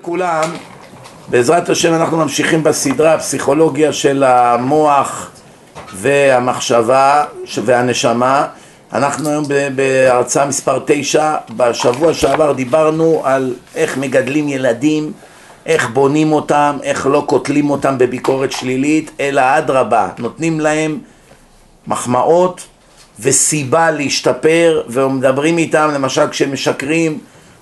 לכולם, בעזרת השם אנחנו ממשיכים בסדרה הפסיכולוגיה של המוח והמחשבה והנשמה. אנחנו היום בהרצאה מספר 9 בשבוע שעבר דיברנו על איך מגדלים ילדים איך בונים אותם, איך לא קוטלים אותם בביקורת שלילית אלא אדרבה, נותנים להם מחמאות וסיבה להשתפר ומדברים איתם למשל כשהם משקרים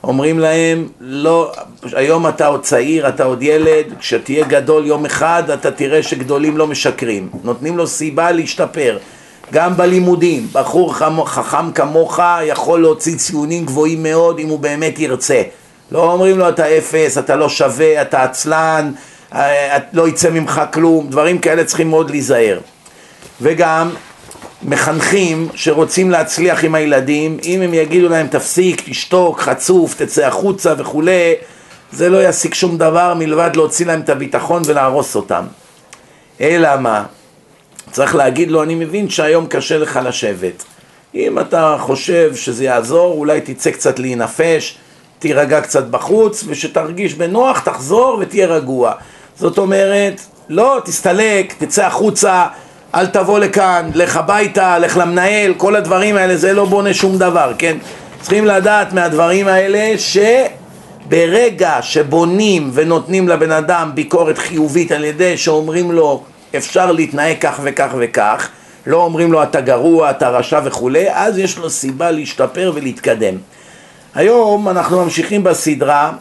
אומרים להם, לא, היום אתה עוד צעיר, אתה עוד ילד, כשתהיה גדול יום אחד אתה תראה שגדולים לא משקרים. נותנים לו סיבה להשתפר. גם בלימודים, בחור חכם כמוך יכול להוציא ציונים גבוהים מאוד אם הוא באמת ירצה. לא אומרים לו אתה אפס, אתה לא שווה, אתה עצלן, אה, לא יצא ממך כלום, דברים כאלה צריכים מאוד להיזהר. וגם מחנכים שרוצים להצליח עם הילדים, אם הם יגידו להם תפסיק, תשתוק, חצוף, תצא החוצה וכולי, זה לא ישיג שום דבר מלבד להוציא להם את הביטחון ולהרוס אותם. אלא מה? צריך להגיד לו, אני מבין שהיום קשה לך לשבת. אם אתה חושב שזה יעזור, אולי תצא קצת להינפש, תירגע קצת בחוץ, ושתרגיש בנוח, תחזור ותהיה רגוע. זאת אומרת, לא, תסתלק, תצא החוצה, אל תבוא לכאן, לך הביתה, לך למנהל, כל הדברים האלה, זה לא בונה שום דבר, כן? צריכים לדעת מהדברים האלה שברגע שבונים ונותנים לבן אדם ביקורת חיובית על ידי שאומרים לו אפשר להתנהג כך וכך וכך, לא אומרים לו אתה גרוע, אתה רשע וכולי, אז יש לו סיבה להשתפר ולהתקדם. היום אנחנו ממשיכים בסדרה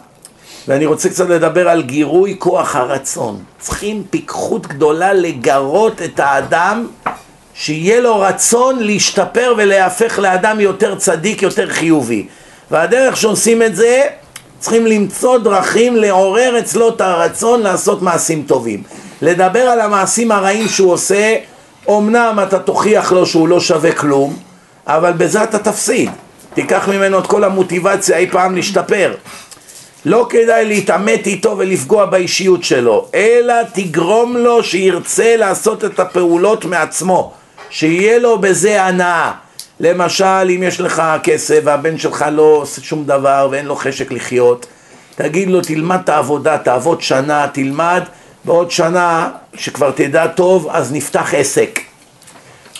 ואני רוצה קצת לדבר על גירוי כוח הרצון. צריכים פיקחות גדולה לגרות את האדם שיהיה לו רצון להשתפר ולהפך לאדם יותר צדיק, יותר חיובי. והדרך שעושים את זה, צריכים למצוא דרכים לעורר אצלו את הרצון לעשות מעשים טובים. לדבר על המעשים הרעים שהוא עושה, אמנם אתה תוכיח לו שהוא לא שווה כלום, אבל בזה אתה תפסיד. תיקח ממנו את כל המוטיבציה אי פעם להשתפר. לא כדאי להתעמת איתו ולפגוע באישיות שלו, אלא תגרום לו שירצה לעשות את הפעולות מעצמו, שיהיה לו בזה הנאה. למשל, אם יש לך כסף והבן שלך לא עושה שום דבר ואין לו חשק לחיות, תגיד לו תלמד את העבודה, תעבוד שנה, תלמד, בעוד שנה שכבר תדע טוב אז נפתח עסק.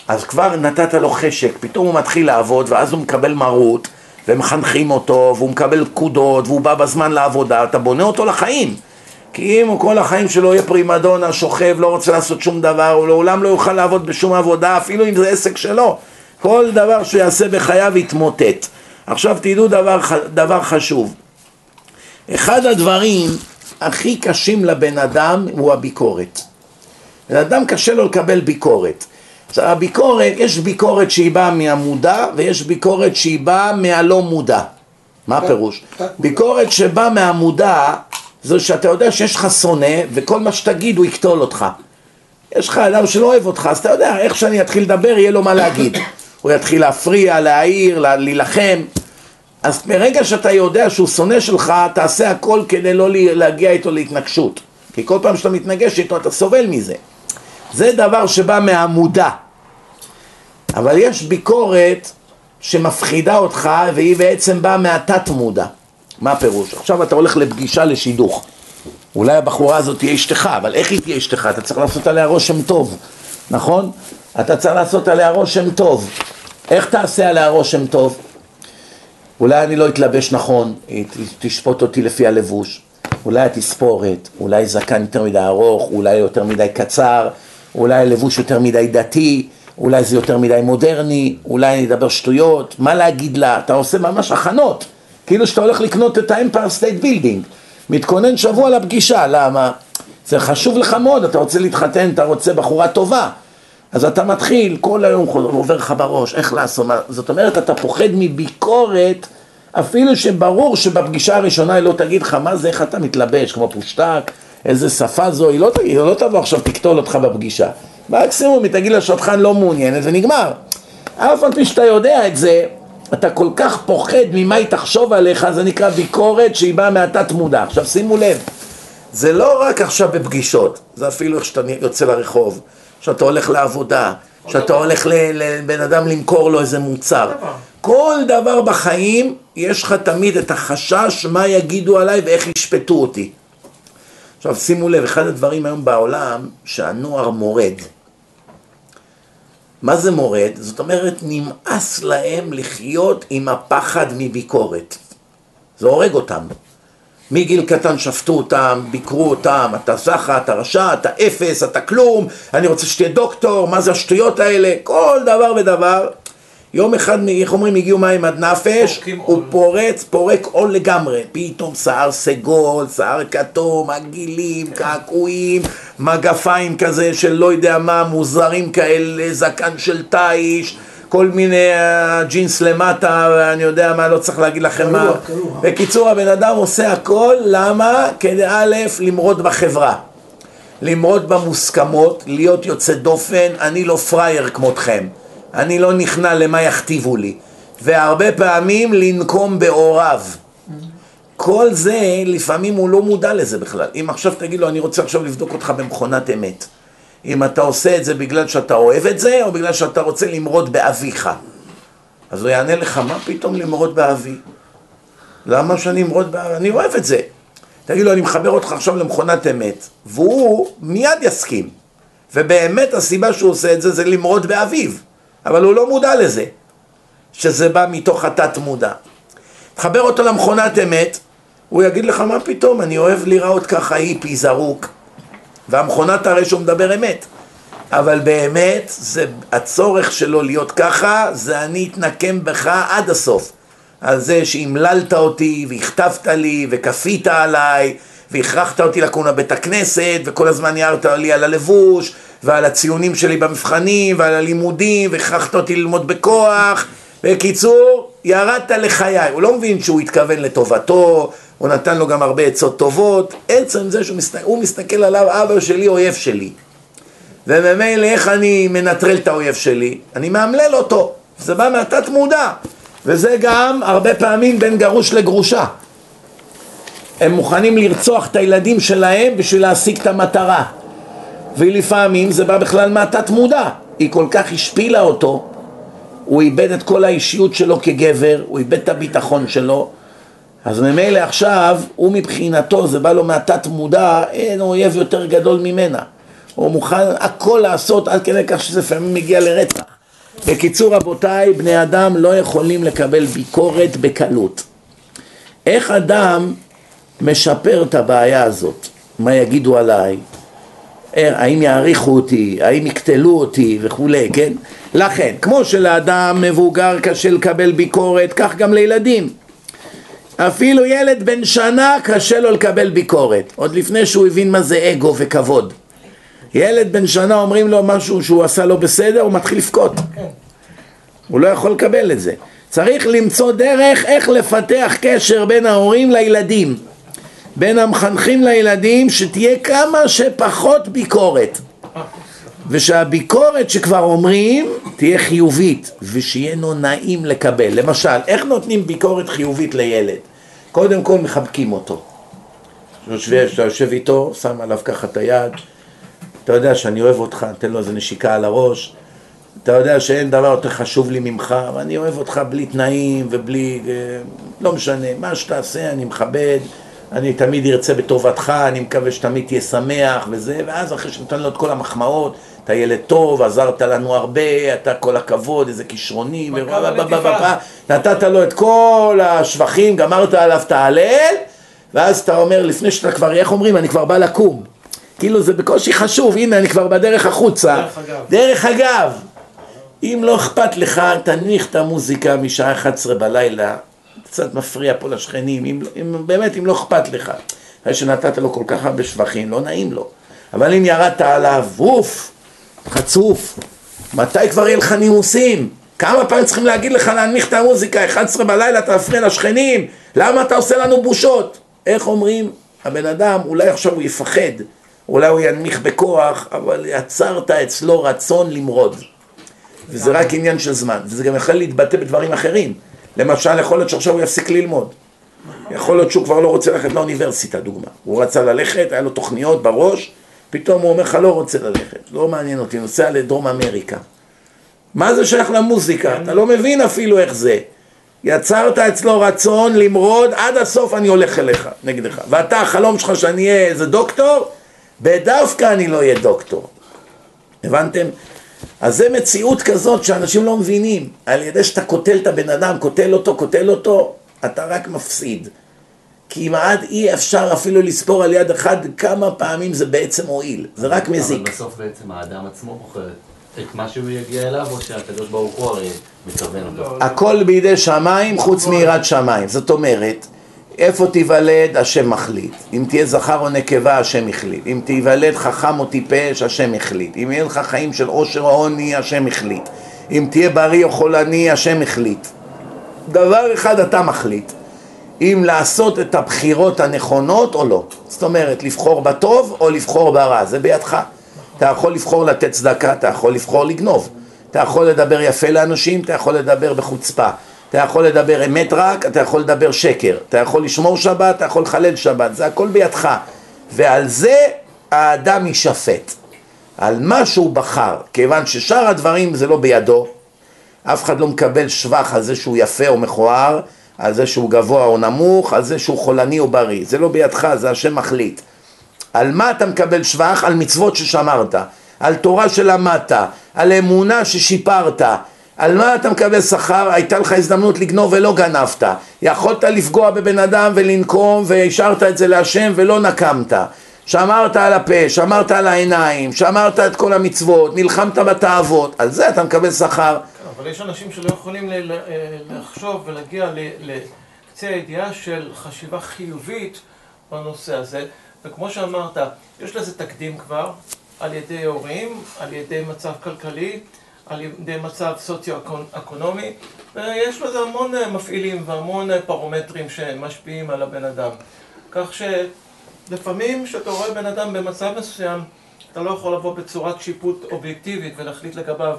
אז כבר נתת לו חשק, פתאום הוא מתחיל לעבוד ואז הוא מקבל מרות ומחנכים אותו, והוא מקבל פקודות, והוא בא בזמן לעבודה, אתה בונה אותו לחיים. כי אם הוא כל החיים שלו יהיה פרימדונה, שוכב, לא רוצה לעשות שום דבר, הוא לעולם לא יוכל לעבוד בשום עבודה, אפילו אם זה עסק שלו. כל דבר שהוא יעשה בחייו יתמוטט. עכשיו תדעו דבר, דבר חשוב. אחד הדברים הכי קשים לבן אדם הוא הביקורת. לבן אדם קשה לו לקבל ביקורת. הביקורת, יש ביקורת שהיא באה מהמודע ויש ביקורת שהיא באה מהלא מודע. מה הפירוש? ביקורת שבאה מהמודע זה שאתה יודע שיש לך שונא וכל מה שתגיד הוא יקטול אותך. יש לך אדם שלא אוהב אותך, אז אתה יודע, איך שאני אתחיל לדבר יהיה לו מה להגיד. הוא יתחיל להפריע, להעיר, להילחם. אז ברגע שאתה יודע שהוא שונא שלך, תעשה הכל כדי לא להגיע איתו להתנגשות. כי כל פעם שאתה מתנגש איתו אתה סובל מזה. זה דבר שבא מהמודע. אבל יש ביקורת שמפחידה אותך והיא בעצם באה מהתת מודע. מה הפירוש? עכשיו אתה הולך לפגישה לשידוך. אולי הבחורה הזאת תהיה אשתך, אבל איך היא תהיה אשתך? אתה צריך לעשות עליה רושם טוב, נכון? אתה צריך לעשות עליה רושם טוב. איך תעשה עליה רושם טוב? אולי אני לא אתלבש נכון, היא תשפוט אותי לפי הלבוש, אולי התספורת, אולי זקן יותר מדי ארוך, אולי יותר מדי קצר, אולי לבוש יותר מדי דתי, אולי זה יותר מדי מודרני, אולי אני אדבר שטויות, מה להגיד לה, אתה עושה ממש הכנות, כאילו שאתה הולך לקנות את האמפייר סטייט בילדינג, מתכונן שבוע לפגישה, למה? זה חשוב לך מאוד, אתה רוצה להתחתן, אתה רוצה בחורה טובה, אז אתה מתחיל, כל היום עובר לך בראש, איך לעשות, מה, זאת אומרת, אתה פוחד מביקורת, אפילו שברור שבפגישה הראשונה היא לא תגיד לך מה זה, איך אתה מתלבש, כמו פושטק, איזה שפה זו, היא לא היא לא תבוא עכשיו תקטול אותך בפגישה. מקסימום היא תגיד לשדכן לא מעוניינת ונגמר. אף על פי שאתה יודע את זה, אתה כל כך פוחד ממה היא תחשוב עליך, זה נקרא ביקורת שהיא באה מהתת מודע. עכשיו שימו לב, זה לא רק עכשיו בפגישות, זה אפילו איך שאתה יוצא לרחוב, שאתה הולך לעבודה, שאתה הולך לבן אדם למכור לו איזה מוצר. כל דבר בחיים יש לך תמיד את החשש מה יגידו עליי ואיך ישפטו אותי. עכשיו שימו לב, אחד הדברים היום בעולם שהנוער מורד. מה זה מורד? זאת אומרת, נמאס להם לחיות עם הפחד מביקורת. זה הורג אותם. מגיל קטן שפטו אותם, ביקרו אותם, אתה סחה, אתה רשע, אתה אפס, אתה כלום, אני רוצה שתהיה דוקטור, מה זה השטויות האלה, כל דבר ודבר. יום אחד, איך אומרים, הגיעו מים עד נפש, הוא פורץ, פורק עול לגמרי. פתאום שיער סגול, שיער כתום, עגילים, קעקועים, מגפיים כזה של לא יודע מה, מוזרים כאלה, זקן של תיש. כל מיני uh, ג'ינס למטה, ואני יודע מה, לא צריך להגיד לכם מה. בקיצור, הבן אדם עושה הכל, למה? כדי א', למרוד בחברה. למרוד במוסכמות, להיות יוצא דופן, אני לא פראייר כמותכם. אני לא נכנע למה יכתיבו לי. והרבה פעמים לנקום בעוריו. כל זה, לפעמים הוא לא מודע לזה בכלל. אם עכשיו תגיד לו, אני רוצה עכשיו לבדוק אותך במכונת אמת. אם אתה עושה את זה בגלל שאתה אוהב את זה, או בגלל שאתה רוצה למרוד באביך. אז הוא יענה לך, מה פתאום למרוד באבי? למה שאני אמרוד באבי? אני אוהב את זה. תגיד לו, אני מחבר אותך עכשיו למכונת אמת, והוא מיד יסכים. ובאמת הסיבה שהוא עושה את זה זה למרוד באביו, אבל הוא לא מודע לזה, שזה בא מתוך התת מודע. תחבר אותו למכונת אמת, הוא יגיד לך, מה פתאום, אני אוהב להיראות ככה היפי, זרוק. והמכונת הרי שהוא מדבר אמת. אבל באמת, זה, הצורך שלו להיות ככה, זה אני אתנקם בך עד הסוף. על זה שהמללת אותי, והכתבת לי, וכפית עליי, והכרחת אותי לקום לבית הכנסת, וכל הזמן הערת לי על הלבוש, ועל הציונים שלי במבחנים, ועל הלימודים, והכרחת אותי ללמוד בכוח. בקיצור, ירדת לחיי. הוא לא מבין שהוא התכוון לטובתו, הוא נתן לו גם הרבה עצות טובות, עצם זה שהוא מסתכל, מסתכל עליו, אבא שלי אויב שלי. וממילא איך אני מנטרל את האויב שלי? אני מאמלל אותו, זה בא מהתת מודע, וזה גם הרבה פעמים בין גרוש לגרושה. הם מוכנים לרצוח את הילדים שלהם בשביל להשיג את המטרה. ולפעמים זה בא בכלל מהתת מודע, היא כל כך השפילה אותו, הוא איבד את כל האישיות שלו כגבר, הוא איבד את הביטחון שלו, אז ממילא עכשיו, הוא מבחינתו, זה בא לו מהתת מודע, אין אויב יותר גדול ממנה. הוא מוכן הכל לעשות עד כדי כך שזה לפעמים מגיע לרצח. בקיצור רבותיי, בני אדם לא יכולים לקבל ביקורת בקלות. איך אדם משפר את הבעיה הזאת? מה יגידו עליי? האם יעריכו אותי? האם יקטלו אותי? וכולי, כן? לכן, כמו שלאדם מבוגר קשה לקבל ביקורת, כך גם לילדים. אפילו ילד בן שנה קשה לו לקבל ביקורת, עוד לפני שהוא הבין מה זה אגו וכבוד. ילד בן שנה אומרים לו משהו שהוא עשה לא בסדר, הוא מתחיל לבכות. הוא לא יכול לקבל את זה. צריך למצוא דרך איך לפתח קשר בין ההורים לילדים, בין המחנכים לילדים, שתהיה כמה שפחות ביקורת. ושהביקורת שכבר אומרים תהיה חיובית ושיהיה לו נעים לקבל. למשל, איך נותנים ביקורת חיובית לילד? קודם כל מחבקים אותו. כשאתה יושב איתו, שם עליו ככה את היד, אתה יודע שאני אוהב אותך, נותן לו איזה נשיקה על הראש, אתה יודע שאין דבר יותר חשוב לי ממך, ואני אוהב אותך בלי תנאים ובלי... אה, לא משנה, מה שתעשה אני מכבד, אני תמיד ארצה בטובתך, אני מקווה שתמיד תהיה שמח וזה, ואז אחרי שנותן לו את כל המחמאות, אתה ילד טוב, עזרת לנו הרבה, אתה כל הכבוד, איזה כישרוני, נתת לו את כל השבחים, גמרת עליו את ההלל, ואז אתה אומר, לפני שאתה כבר, איך אומרים, אני כבר בא לקום. כאילו זה בקושי חשוב, הנה אני כבר בדרך החוצה. דרך אגב. דרך אגב, אם לא אכפת לך, תנמיך את המוזיקה משעה 11 בלילה, קצת מפריע פה לשכנים, אם, אם באמת, אם לא אכפת לך. אחרי שנתת לו כל כך הרבה שבחים, לא נעים לו. אבל אם ירדת עליו, אוף, חצוף, מתי כבר יהיה לך נימוסים? כמה פעמים צריכים להגיד לך להנמיך את המוזיקה? 11 בלילה אתה מפריע לשכנים? למה אתה עושה לנו בושות? איך אומרים? הבן אדם, אולי עכשיו הוא יפחד, אולי הוא ינמיך בכוח, אבל יצרת אצלו רצון למרוד. וזה רק עניין של זמן, וזה גם יכול להתבטא בדברים אחרים. למשל, יכול להיות שעכשיו הוא יפסיק ללמוד. יכול להיות שהוא כבר לא רוצה ללכת לאוניברסיטה, דוגמה. הוא רצה ללכת, היה לו תוכניות בראש, פתאום הוא אומר לך לא רוצה ללכת, לא מעניין אותי, נוסע לדרום אמריקה. מה זה שייך למוזיקה? אתה לא מבין אפילו איך זה. יצרת אצלו רצון למרוד, עד הסוף אני הולך אליך, נגדך. ואתה, החלום שלך שאני אהיה איזה דוקטור, בדווקא אני לא אהיה דוקטור. הבנתם? אז זה מציאות כזאת שאנשים לא מבינים. על ידי שאתה קוטל את הבן אדם, קוטל אותו, קוטל אותו, אתה רק מפסיד. כמעט אי אפשר אפילו לספור על יד אחד כמה פעמים זה בעצם הועיל, זה רק מזיק. אבל בסוף בעצם האדם עצמו בוחר את מה שהוא יגיע אליו, או שהקדוש ברוך הוא הרי מכוון אותו? הכל בידי שמיים חוץ מיראת שמיים. זאת אומרת, איפה תיוולד, השם מחליט. אם תהיה זכר או נקבה, השם החליט. אם תיוולד חכם או טיפש, השם החליט. אם יהיה לך חיים של עושר או עוני, השם החליט. אם תהיה בריא או חולני, השם החליט. דבר אחד אתה מחליט. אם לעשות את הבחירות הנכונות או לא. זאת אומרת, לבחור בטוב או לבחור ברע, זה בידך. אתה יכול לבחור לתת צדקה, אתה יכול לבחור לגנוב. אתה יכול לדבר יפה לאנשים, אתה יכול לדבר בחוצפה. אתה יכול לדבר אמת רק, אתה יכול לדבר שקר. אתה יכול לשמור שבת, אתה יכול לחלל שבת, זה הכל בידך. ועל זה האדם יישפט. על מה שהוא בחר, כיוון ששאר הדברים זה לא בידו. אף אחד לא מקבל שבח על זה שהוא יפה או מכוער, על זה שהוא גבוה או נמוך, על זה שהוא חולני או בריא. זה לא בידך, זה השם מחליט. על מה אתה מקבל שבח? על מצוות ששמרת, על תורה שלמדת, על אמונה ששיפרת. על מה אתה מקבל שכר? הייתה לך הזדמנות לגנוב ולא גנבת. יכולת לפגוע בבן אדם ולנקום והשארת את זה להשם ולא נקמת. שמרת על הפה, שמרת על העיניים, שמרת את כל המצוות, נלחמת בתאוות, על זה אתה מקבל שכר. אבל יש אנשים שלא יכולים ל- לחשוב ולהגיע לקצה הידיעה של חשיבה חיובית בנושא הזה, וכמו שאמרת, יש לזה תקדים כבר, על ידי הורים, על ידי מצב כלכלי, על ידי מצב סוציו-אקונומי, ויש לזה המון אה, מפעילים והמון אה, פרומטרים שמשפיעים על הבן אדם. כך שלפעמים כשאתה רואה בן אדם במצב מסוים, אתה לא יכול לבוא בצורת שיפוט אובייקטיבית ולהחליט לגביו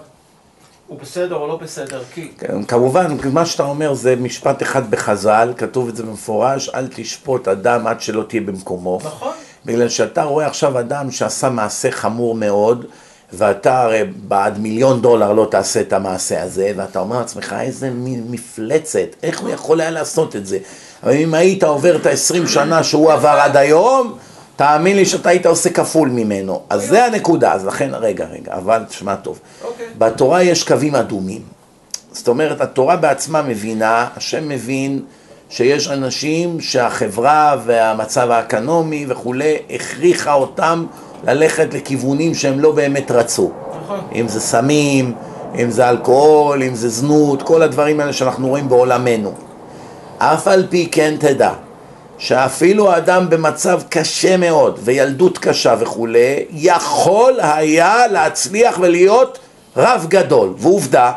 הוא בסדר או לא בסדר, כי... כן, כמובן, מה שאתה אומר זה משפט אחד בחז"ל, כתוב את זה במפורש, אל תשפוט אדם עד שלא תהיה במקומו. נכון. בגלל שאתה רואה עכשיו אדם שעשה מעשה חמור מאוד, ואתה הרי בעד מיליון דולר לא תעשה את המעשה הזה, ואתה אומר לעצמך, איזה מפלצת, איך הוא יכול היה לעשות את זה? אבל אם היית עובר את ה-20 שנה שהוא עבר עד היום, תאמין לי שאתה היית עושה כפול ממנו. אז זה הנקודה, אז לכן, רגע, רגע, אבל תשמע טוב. אוקיי. בתורה יש קווים אדומים. זאת אומרת, התורה בעצמה מבינה, השם מבין שיש אנשים שהחברה והמצב האקונומי וכולי הכריחה אותם ללכת לכיוונים שהם לא באמת רצו. נכון. אם זה סמים, אם זה אלכוהול, אם זה זנות, כל הדברים האלה שאנחנו רואים בעולמנו. אף על פי כן תדע שאפילו אדם במצב קשה מאוד וילדות קשה וכולי, יכול היה להצליח ולהיות רב גדול. ועובדה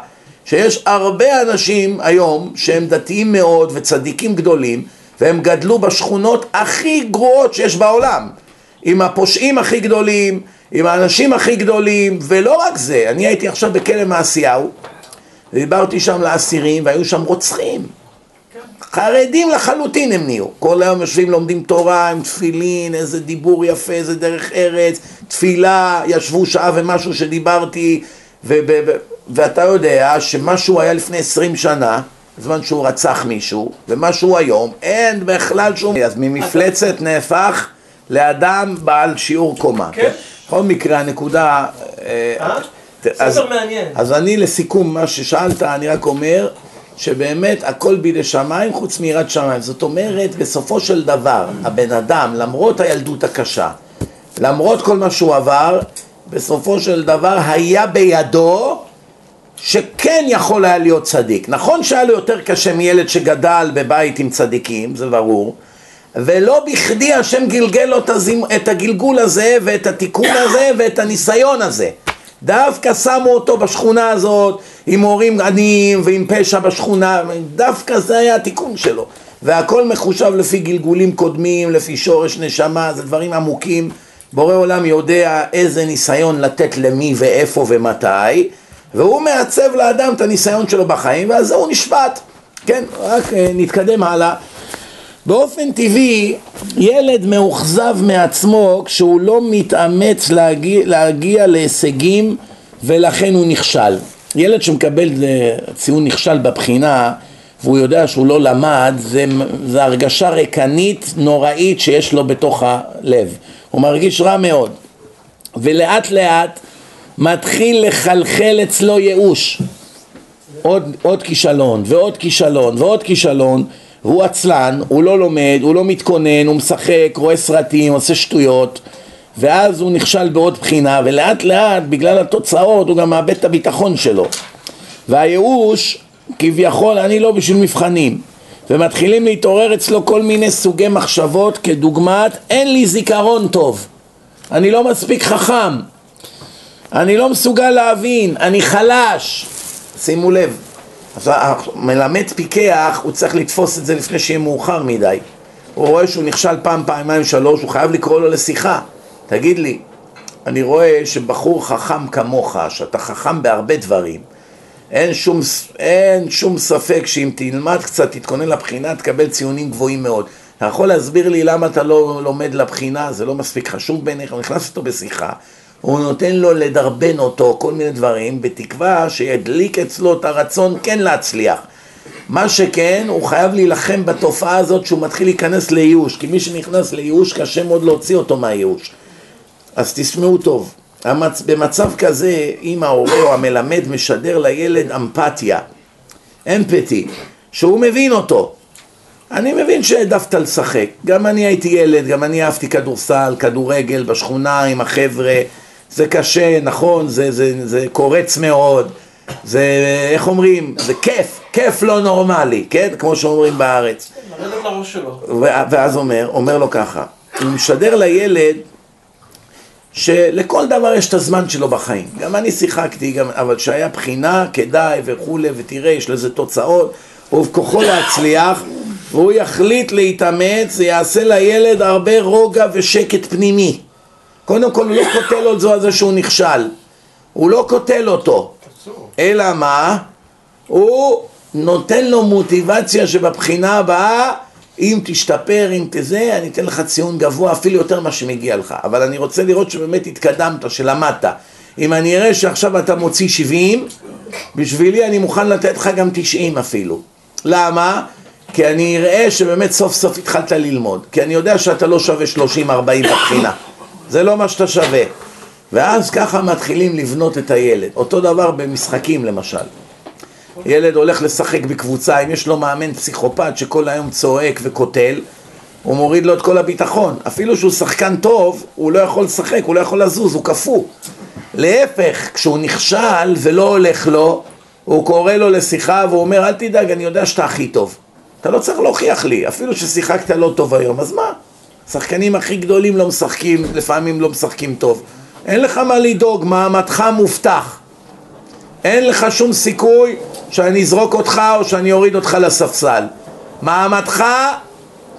שיש הרבה אנשים היום שהם דתיים מאוד וצדיקים גדולים והם גדלו בשכונות הכי גרועות שיש בעולם עם הפושעים הכי גדולים, עם האנשים הכי גדולים ולא רק זה, אני הייתי עכשיו בכלא מעשיהו ודיברתי שם לאסירים והיו שם רוצחים חרדים לחלוטין הם נהיו. כל היום יושבים, לומדים תורה, עם תפילין, איזה דיבור יפה, איזה דרך ארץ, תפילה, ישבו שעה ומשהו שדיברתי, ואתה יודע שמשהו היה לפני עשרים שנה, בזמן שהוא רצח מישהו, ומשהו היום, אין בכלל שום... אז ממפלצת נהפך לאדם בעל שיעור קומה. כן. בכל מקרה, הנקודה... אה, אה? ספר מעניין. אז אני לסיכום מה ששאלת, אני רק אומר שבאמת הכל בידי שמיים חוץ מיראת שמיים. זאת אומרת, בסופו של דבר, הבן אדם, למרות הילדות הקשה, למרות כל מה שהוא עבר, בסופו של דבר היה בידו שכן יכול היה להיות צדיק. נכון שהיה לו יותר קשה מילד שגדל בבית עם צדיקים, זה ברור, ולא בכדי השם גלגל לו את הגלגול הזה ואת התיקון הזה ואת הניסיון הזה. דווקא שמו אותו בשכונה הזאת עם הורים עניים ועם פשע בשכונה, דווקא זה היה התיקון שלו. והכל מחושב לפי גלגולים קודמים, לפי שורש נשמה, זה דברים עמוקים. בורא עולם יודע איזה ניסיון לתת למי ואיפה ומתי, והוא מעצב לאדם את הניסיון שלו בחיים, ועל זה הוא נשפט. כן, רק אה, נתקדם הלאה. באופן טבעי, ילד מאוכזב מעצמו כשהוא לא מתאמץ להגיע, להגיע להישגים ולכן הוא נכשל. ילד שמקבל אה, ציון נכשל בבחינה, והוא יודע שהוא לא למד, זה, זה הרגשה ריקנית נוראית שיש לו בתוך הלב. הוא מרגיש רע מאוד. ולאט לאט מתחיל לחלחל אצלו ייאוש. עוד, עוד כישלון, ועוד כישלון, ועוד כישלון, והוא עצלן, הוא לא לומד, הוא לא מתכונן, הוא משחק, רואה סרטים, עושה שטויות, ואז הוא נכשל בעוד בחינה, ולאט לאט, בגלל התוצאות, הוא גם מאבד את הביטחון שלו. והייאוש, כביכול, אני לא בשביל מבחנים. ומתחילים להתעורר אצלו כל מיני סוגי מחשבות, כדוגמת, אין לי זיכרון טוב, אני לא מספיק חכם, אני לא מסוגל להבין, אני חלש. שימו לב, אז המלמד פיקח, הוא צריך לתפוס את זה לפני שיהיה מאוחר מדי. הוא רואה שהוא נכשל פעם, פעמיים, שלוש, הוא חייב לקרוא לו לשיחה. תגיד לי, אני רואה שבחור חכם כמוך, שאתה חכם בהרבה דברים, אין שום, אין שום ספק שאם תלמד קצת, תתכונן לבחינה, תקבל ציונים גבוהים מאוד. אתה יכול להסביר לי למה אתה לא לומד לבחינה, זה לא מספיק חשוב בעיניך, נכנס איתו בשיחה, הוא נותן לו לדרבן אותו, כל מיני דברים, בתקווה שידליק אצלו את הרצון כן להצליח. מה שכן, הוא חייב להילחם בתופעה הזאת שהוא מתחיל להיכנס לייאוש, כי מי שנכנס לייאוש קשה מאוד להוציא אותו מהייאוש. אז תשמעו טוב, המצ... במצב כזה, אם ההורה או המלמד משדר לילד אמפתיה, אמפתי, שהוא מבין אותו, אני מבין שהעדפת לשחק, גם אני הייתי ילד, גם אני אהבתי כדורסל, כדורגל בשכונה עם החבר'ה, זה קשה, נכון, זה, זה, זה קורץ מאוד, זה, איך אומרים, זה כיף, כיף לא נורמלי, כן? כמו שאומרים בארץ. ואז אומר, אומר לו ככה, הוא משדר לילד שלכל דבר יש את הזמן שלו בחיים. גם אני שיחקתי, גם, אבל כשהיה בחינה, כדאי וכולי, ותראה, יש לזה תוצאות, ובכוחו להצליח, והוא יחליט להתאמץ, זה יעשה לילד הרבה רוגע ושקט פנימי. קודם כל הוא לא קוטל אותו על זה שהוא נכשל, הוא לא קוטל אותו, אלא מה? הוא נותן לו מוטיבציה שבבחינה הבאה אם תשתפר, אם תזה, אני אתן לך ציון גבוה אפילו יותר ממה שמגיע לך. אבל אני רוצה לראות שבאמת התקדמת, שלמדת. אם אני אראה שעכשיו אתה מוציא 70 בשבילי אני מוכן לתת לך גם 90 אפילו. למה? כי אני אראה שבאמת סוף סוף התחלת ללמוד. כי אני יודע שאתה לא שווה 30-40 בבחינה זה לא מה שאתה שווה ואז ככה מתחילים לבנות את הילד אותו דבר במשחקים למשל ילד הולך לשחק בקבוצה, אם יש לו מאמן פסיכופת שכל היום צועק וקוטל, הוא מוריד לו את כל הביטחון. אפילו שהוא שחקן טוב, הוא לא יכול לשחק, הוא לא יכול לזוז, הוא קפוא. להפך, כשהוא נכשל ולא הולך לו, הוא קורא לו לשיחה והוא אומר, אל תדאג, אני יודע שאתה הכי טוב. אתה לא צריך להוכיח לי, אפילו ששיחקת לא טוב היום, אז מה? השחקנים הכי גדולים לא משחקים, לפעמים לא משחקים טוב. אין לך מה לדאוג, מעמדך מובטח. אין לך שום סיכוי שאני אזרוק אותך או שאני אוריד אותך לספסל. מעמדך,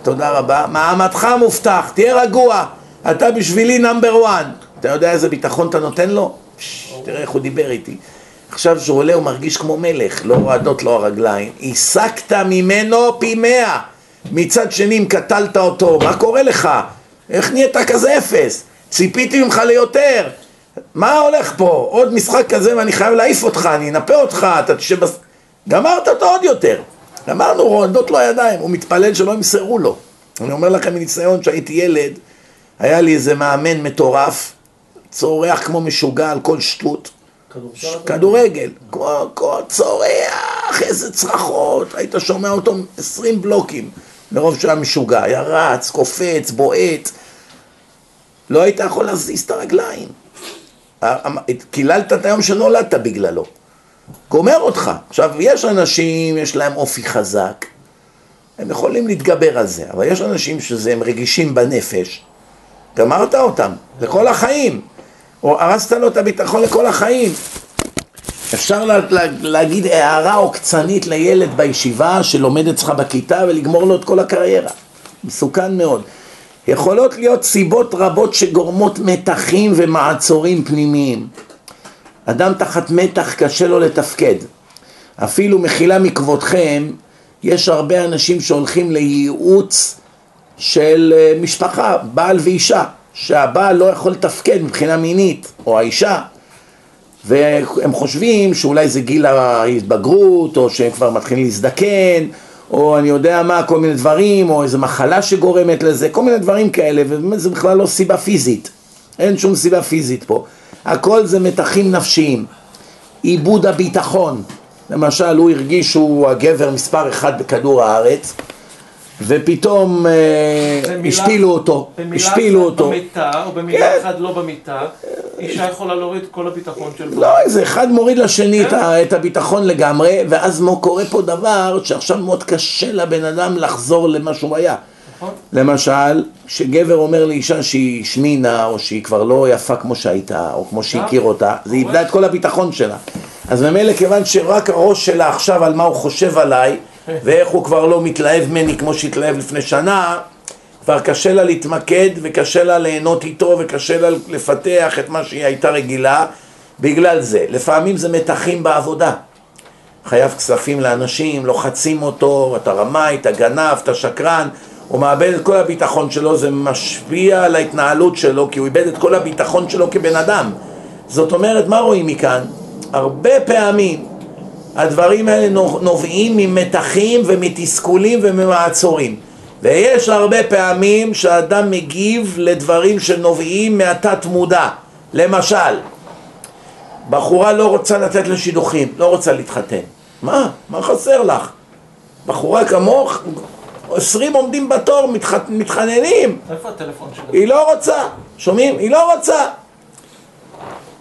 תודה רבה, מעמדך מובטח, תהיה רגוע, אתה בשבילי נאמבר וואן. אתה יודע איזה ביטחון אתה נותן לו? פש, תראה איך הוא דיבר איתי. עכשיו שהוא עולה הוא מרגיש כמו מלך, לא רועדות לו הרגליים. הסקת ממנו פי מאה. מצד שני אם קטלת אותו, מה קורה לך? איך נהיית כזה אפס? ציפיתי ממך ליותר. מה הולך פה? עוד משחק כזה ואני חייב להעיף אותך, אני אנפה אותך, אתה תשב... בס... גמרת אותו עוד יותר. גמרנו, רועדות לו הידיים, הוא מתפלל שלא ימסרו לו. אני אומר לכם מניסיון, כשהייתי ילד, היה לי איזה מאמן מטורף, צורח כמו משוגע על כל שטות. כדורגל, כמו צורח, איזה צרחות, היית שומע אותו עשרים בלוקים, מרוב שהיה משוגע, היה רץ, קופץ, בועט, לא היית יכול להזיז את הרגליים. קיללת את היום שנולדת בגללו. גומר אותך. עכשיו, יש אנשים, יש להם אופי חזק, הם יכולים להתגבר על זה, אבל יש אנשים שהם רגישים בנפש, גמרת אותם, לכל החיים. או הרסת לו את הביטחון לכל החיים. אפשר לה, לה, להגיד הערה עוקצנית לילד בישיבה שלומד אצלך בכיתה ולגמור לו את כל הקריירה. מסוכן מאוד. יכולות להיות סיבות רבות שגורמות מתחים ומעצורים פנימיים. אדם תחת מתח קשה לו לתפקד. אפילו מחילה מכבודכם, יש הרבה אנשים שהולכים לייעוץ של אה, משפחה, בעל ואישה, שהבעל לא יכול לתפקד מבחינה מינית, או האישה. והם חושבים שאולי זה גיל ההתבגרות, או שהם כבר מתחילים להזדקן, או אני יודע מה, כל מיני דברים, או איזו מחלה שגורמת לזה, כל מיני דברים כאלה, ובאמת זה בכלל לא סיבה פיזית. אין שום סיבה פיזית פה. הכל זה מתחים נפשיים. עיבוד הביטחון. למשל, הוא הרגיש שהוא הגבר מספר אחד בכדור הארץ, ופתאום אה, במילה- השפילו אותו, במילה השפילו אחת אותו. במיטה, או במילה כן. אחת לא במיטה, אישה יכולה להוריד כל הביטחון של לא, איזה אחד מוריד לשני את, כן. את הביטחון לגמרי, ואז מו- קורה פה דבר שעכשיו מאוד קשה לבן אדם לחזור למה שהוא היה. נכון? למשל, כשגבר אומר לאישה שהיא שמינה, או שהיא כבר לא יפה כמו שהייתה, או כמו שהכיר אותה, זה איבדה את כל הביטחון שלה. אז ממילא כיוון שרק הראש שלה עכשיו על מה הוא חושב עליי, ואיך הוא כבר לא מתלהב ממני כמו שהתלהב לפני שנה, כבר קשה לה להתמקד, וקשה לה ליהנות איתו, וקשה לה לפתח את מה שהיא הייתה רגילה, בגלל זה. לפעמים זה מתחים בעבודה. חייב כספים לאנשים, לוחצים אותו, אתה רמאי, אתה גנב, אתה שקרן, הוא מאבד את כל הביטחון שלו, זה משפיע על ההתנהלות שלו, כי הוא איבד את כל הביטחון שלו כבן אדם. זאת אומרת, מה רואים מכאן? הרבה פעמים הדברים האלה נו- נובעים ממתחים ומתסכולים וממעצורים. ויש הרבה פעמים שאדם מגיב לדברים שנובעים מהתת מודע. למשל, בחורה לא רוצה לתת לשידוכים, לא רוצה להתחתן. מה? מה חסר לך? בחורה כמוך, עשרים עומדים בתור, מתח... מתחננים. איפה הטלפון שלך? היא לא רוצה, שומעים? היא לא רוצה.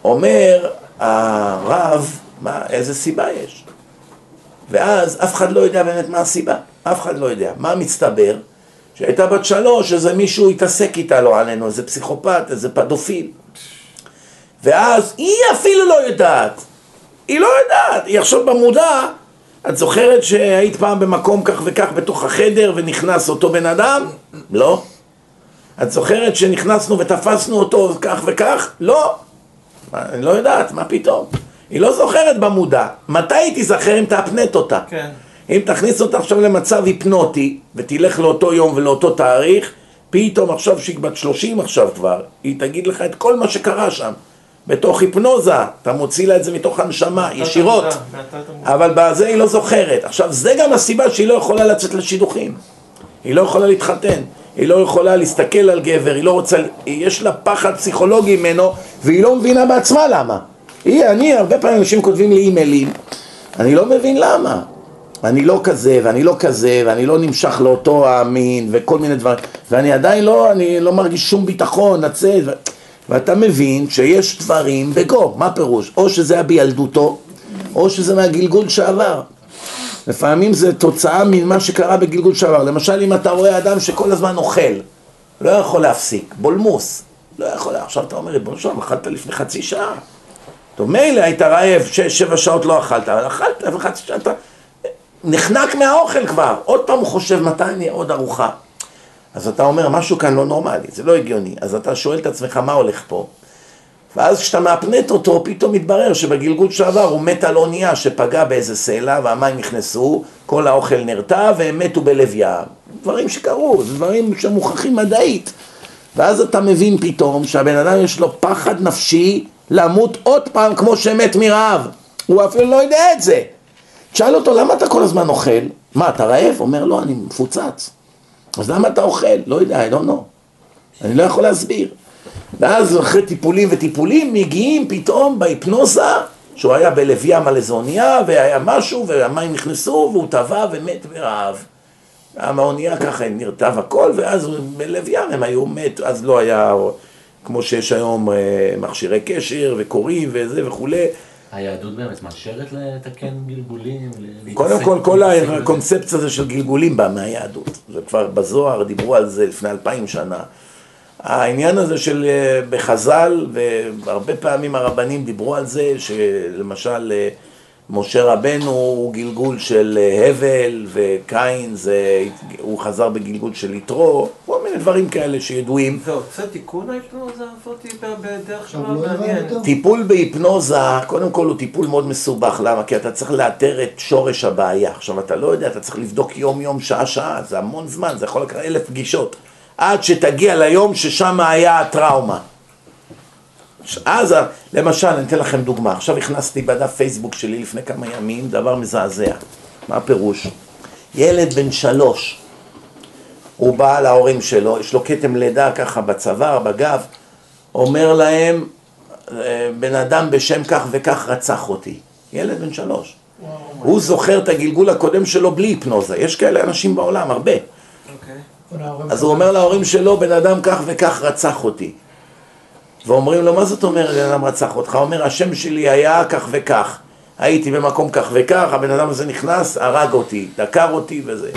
אומר הרב, מה, איזה סיבה יש? ואז אף אחד לא יודע באמת מה הסיבה, אף אחד לא יודע. מה מצטבר? שהייתה בת שלוש, איזה מישהו התעסק איתה, לא עלינו, איזה פסיכופת, איזה פדופיל. ואז היא אפילו לא יודעת. היא לא יודעת, היא עכשיו במודע. את זוכרת שהיית פעם במקום כך וכך בתוך החדר ונכנס אותו בן אדם? לא. את זוכרת שנכנסנו ותפסנו אותו כך וכך? לא. אני לא יודעת, מה פתאום? היא לא זוכרת במודע. מתי היא תיזכר אם תאפנט אותה? כן. אם תכניס אותה עכשיו למצב היפנוטי ותלך לאותו יום ולאותו תאריך, פתאום עכשיו שהיא בת 30 עכשיו כבר, היא תגיד לך את כל מה שקרה שם. בתוך היפנוזה, אתה מוציא לה את זה מתוך הנשמה, ישירות. אבל בזה היא לא זוכרת. עכשיו, זה גם הסיבה שהיא לא יכולה לצאת לשידוכים. היא לא יכולה להתחתן. היא לא יכולה להסתכל על גבר, היא לא רוצה, יש לה פחד פסיכולוגי ממנו, והיא לא מבינה בעצמה למה. היא, אני, הרבה פעמים אנשים כותבים לי אימיילים, אני לא מבין למה. אני לא כזה, ואני לא כזה, ואני לא נמשך לאותו המין, וכל מיני דברים, ואני עדיין לא, אני לא מרגיש שום ביטחון, לצאת, ו... ואתה מבין שיש דברים בגו, מה פירוש? או שזה היה בילדותו, או שזה מהגלגול שעבר. לפעמים זה תוצאה ממה שקרה בגלגול שעבר. למשל, אם אתה רואה אדם שכל הזמן אוכל, לא יכול להפסיק, בולמוס, לא יכול, עכשיו אתה אומר, ריבונו שלום, אכלת לפני חצי שעה. טוב, מילא היית רעב, שש, שבע שעות לא אכלת, אבל אכלת וחצי שעה, אתה נחנק מהאוכל כבר. עוד פעם הוא חושב, מתי אני עוד ארוחה? אז אתה אומר, משהו כאן לא נורמלי, זה לא הגיוני. אז אתה שואל את עצמך, מה הולך פה? ואז כשאתה מאפנט אותו, פתאום מתברר שבגלגול שעבר הוא מת על אונייה שפגע באיזה סלע והמים נכנסו, כל האוכל נרתע והם מתו בלב ים. דברים שקרו, זה דברים שמוכחים מדעית. ואז אתה מבין פתאום שהבן אדם יש לו פחד נפשי למות עוד פעם כמו שמת מרעב. הוא אפילו לא יודע את זה. תשאל אותו, למה אתה כל הזמן אוכל? מה, אתה רעב? אומר, לא, אני מפוצץ. אז למה אתה אוכל? לא יודע, I don't know. אני לא יכול להסביר. ואז אחרי טיפולים וטיפולים מגיעים פתאום בהיפנוזה שהוא היה בלב ים על איזו אונייה והיה משהו והמים נכנסו והוא טבע ומת ברעב. מהאונייה ככה נרטב הכל ואז בלב ים הם היו מת, אז לא היה כמו שיש היום אה, מכשירי קשר וקוראים וזה וכולי. היהדות באמת מאשרת לתקן גלגולים? קודם כל, כל? הקונספציה הזה של גלגולים בא מהיהדות. זה כבר בזוהר דיברו על זה לפני אלפיים שנה. העניין הזה של אה, בחז"ל, והרבה פעמים הרבנים דיברו על זה, שלמשל אה, משה רבנו הוא גלגול של אה, הבל, וקין זה, הוא חזר בגלגול של יתרו, כל מיני דברים כאלה שידועים. זה עושה תיקון ההיפנוזה הזאתי ב- בדרך כלל לא. יותר. טיפול בהיפנוזה, קודם כל הוא טיפול מאוד מסובך, למה? כי אתה צריך לאתר את שורש הבעיה. עכשיו, אתה לא יודע, אתה צריך לבדוק יום-יום, שעה-שעה, זה המון זמן, זה יכול לקחת אלף פגישות, עד שתגיע ליום ששם היה הטראומה. אז, למשל, אני אתן לכם דוגמה. עכשיו הכנסתי בדף פייסבוק שלי לפני כמה ימים דבר מזעזע. מה הפירוש? ילד בן שלוש, הוא בא להורים שלו, יש לו כתם לידה ככה בצוואר, בגב, אומר להם, אה, בן אדם בשם כך וכך רצח אותי. ילד בן שלוש. הוא זוכר את הגלגול הקודם שלו בלי היפנוזה. יש כאלה אנשים בעולם, הרבה. אוקיי. אז הוא אומר להורים שלו, בן אדם כך וכך רצח אותי. ואומרים לו, מה זאת אומרת בן אדם רצח אותך? הוא אומר, השם שלי היה כך וכך. הייתי במקום כך וכך, הבן אדם הזה נכנס, הרג אותי, דקר אותי וזה.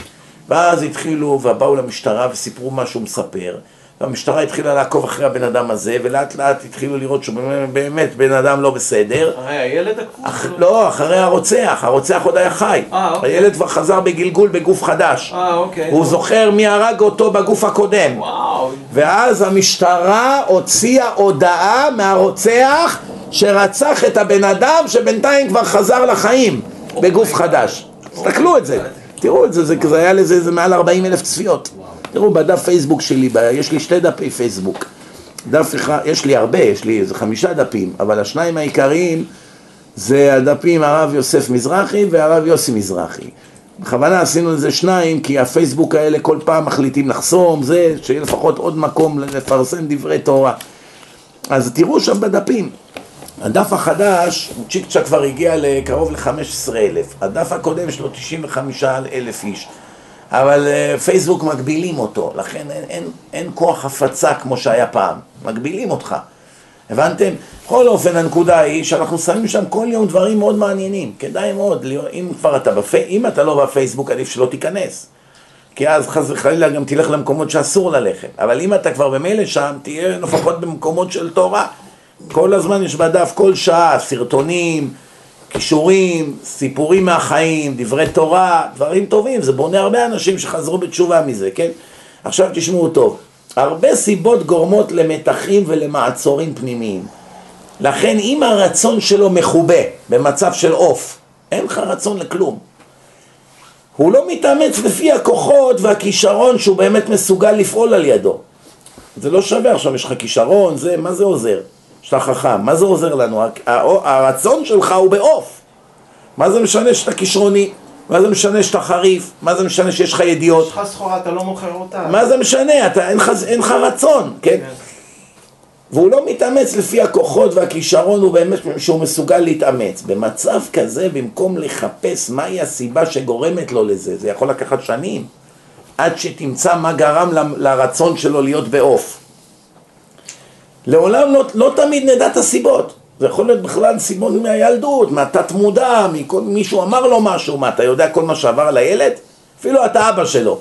ואז התחילו, ובאו למשטרה וסיפרו מה שהוא מספר. והמשטרה התחילה לעקוב אחרי הבן אדם הזה, ולאט לאט התחילו לראות שהוא באמת בן אדם לא בסדר. הרי הילד עקבו? אח... לא, אחרי הרוצח, הרוצח עוד היה חי. אה, אוקיי. הילד כבר חזר בגלגול בגוף חדש. אה, אוקיי. הוא זוכר מי הרג אותו בגוף הקודם. וואו. ואז המשטרה הוציאה הודעה מהרוצח שרצח את הבן אדם שבינתיים כבר חזר לחיים בגוף חדש. תסתכלו את זה, תראו את זה, זה, היה לזה זה מעל 40 אלף צפיות. תראו בדף פייסבוק שלי, יש לי שתי דפי פייסבוק. דף אחד, יש לי הרבה, יש לי איזה חמישה דפים, אבל השניים העיקריים זה הדפים הרב יוסף מזרחי והרב יוסי מזרחי. בכוונה עשינו לזה שניים, כי הפייסבוק האלה כל פעם מחליטים לחסום, זה, שיהיה לפחות עוד מקום לפרסם דברי תורה. אז תראו שם בדפים. הדף החדש, צ'יק צ'אק כבר הגיע לקרוב ל-15 אלף. הדף הקודם יש לו 95 אלף איש. אבל אה, פייסבוק מגבילים אותו, לכן אין, אין, אין כוח הפצה כמו שהיה פעם. מגבילים אותך. הבנתם? בכל אופן, הנקודה היא שאנחנו שמים שם כל יום דברים מאוד מעניינים. כדאי מאוד, להיות- אם כבר אתה, בפי... אם אתה לא בפייסבוק, עדיף שלא תיכנס. כי אז חס וחלילה גם תלך למקומות שאסור ללכת. אבל אם אתה כבר במילא שם, תהיה לפחות במקומות של תורה. כל הזמן יש בדף, כל שעה, סרטונים, כישורים, סיפורים מהחיים, דברי תורה, דברים טובים. זה בונה הרבה אנשים שחזרו בתשובה מזה, כן? עכשיו תשמעו טוב. הרבה סיבות גורמות למתחים ולמעצורים פנימיים. לכן אם הרצון שלו מכובה במצב של עוף, אין לך רצון לכלום. הוא לא מתאמץ לפי הכוחות והכישרון שהוא באמת מסוגל לפעול על ידו. זה לא שווה, עכשיו יש לך כישרון, זה, מה זה עוזר? שאתה חכם, מה זה עוזר לנו? הרצון שלך הוא בעוף. מה זה משנה שאתה כישרוני? מה זה משנה שאתה חריף? מה זה משנה שיש לך ידיעות? יש לך סחורה, אתה לא מוכר אותה. מה זה משנה? אתה, אין, לך, אין לך רצון, כן? כן. והוא לא מתאמץ לפי הכוחות והכישרון, הוא באמת שהוא מסוגל להתאמץ. במצב כזה, במקום לחפש מהי הסיבה שגורמת לו לזה, זה יכול לקחת שנים, עד שתמצא מה גרם ל- לרצון שלו להיות בעוף. לעולם לא, לא תמיד נדע את הסיבות. זה יכול להיות בכלל סיבות מהילדות, מהתת מודע, מכל, מישהו אמר לו משהו, מה, אתה יודע כל מה שעבר על הילד? אפילו אתה אבא שלו.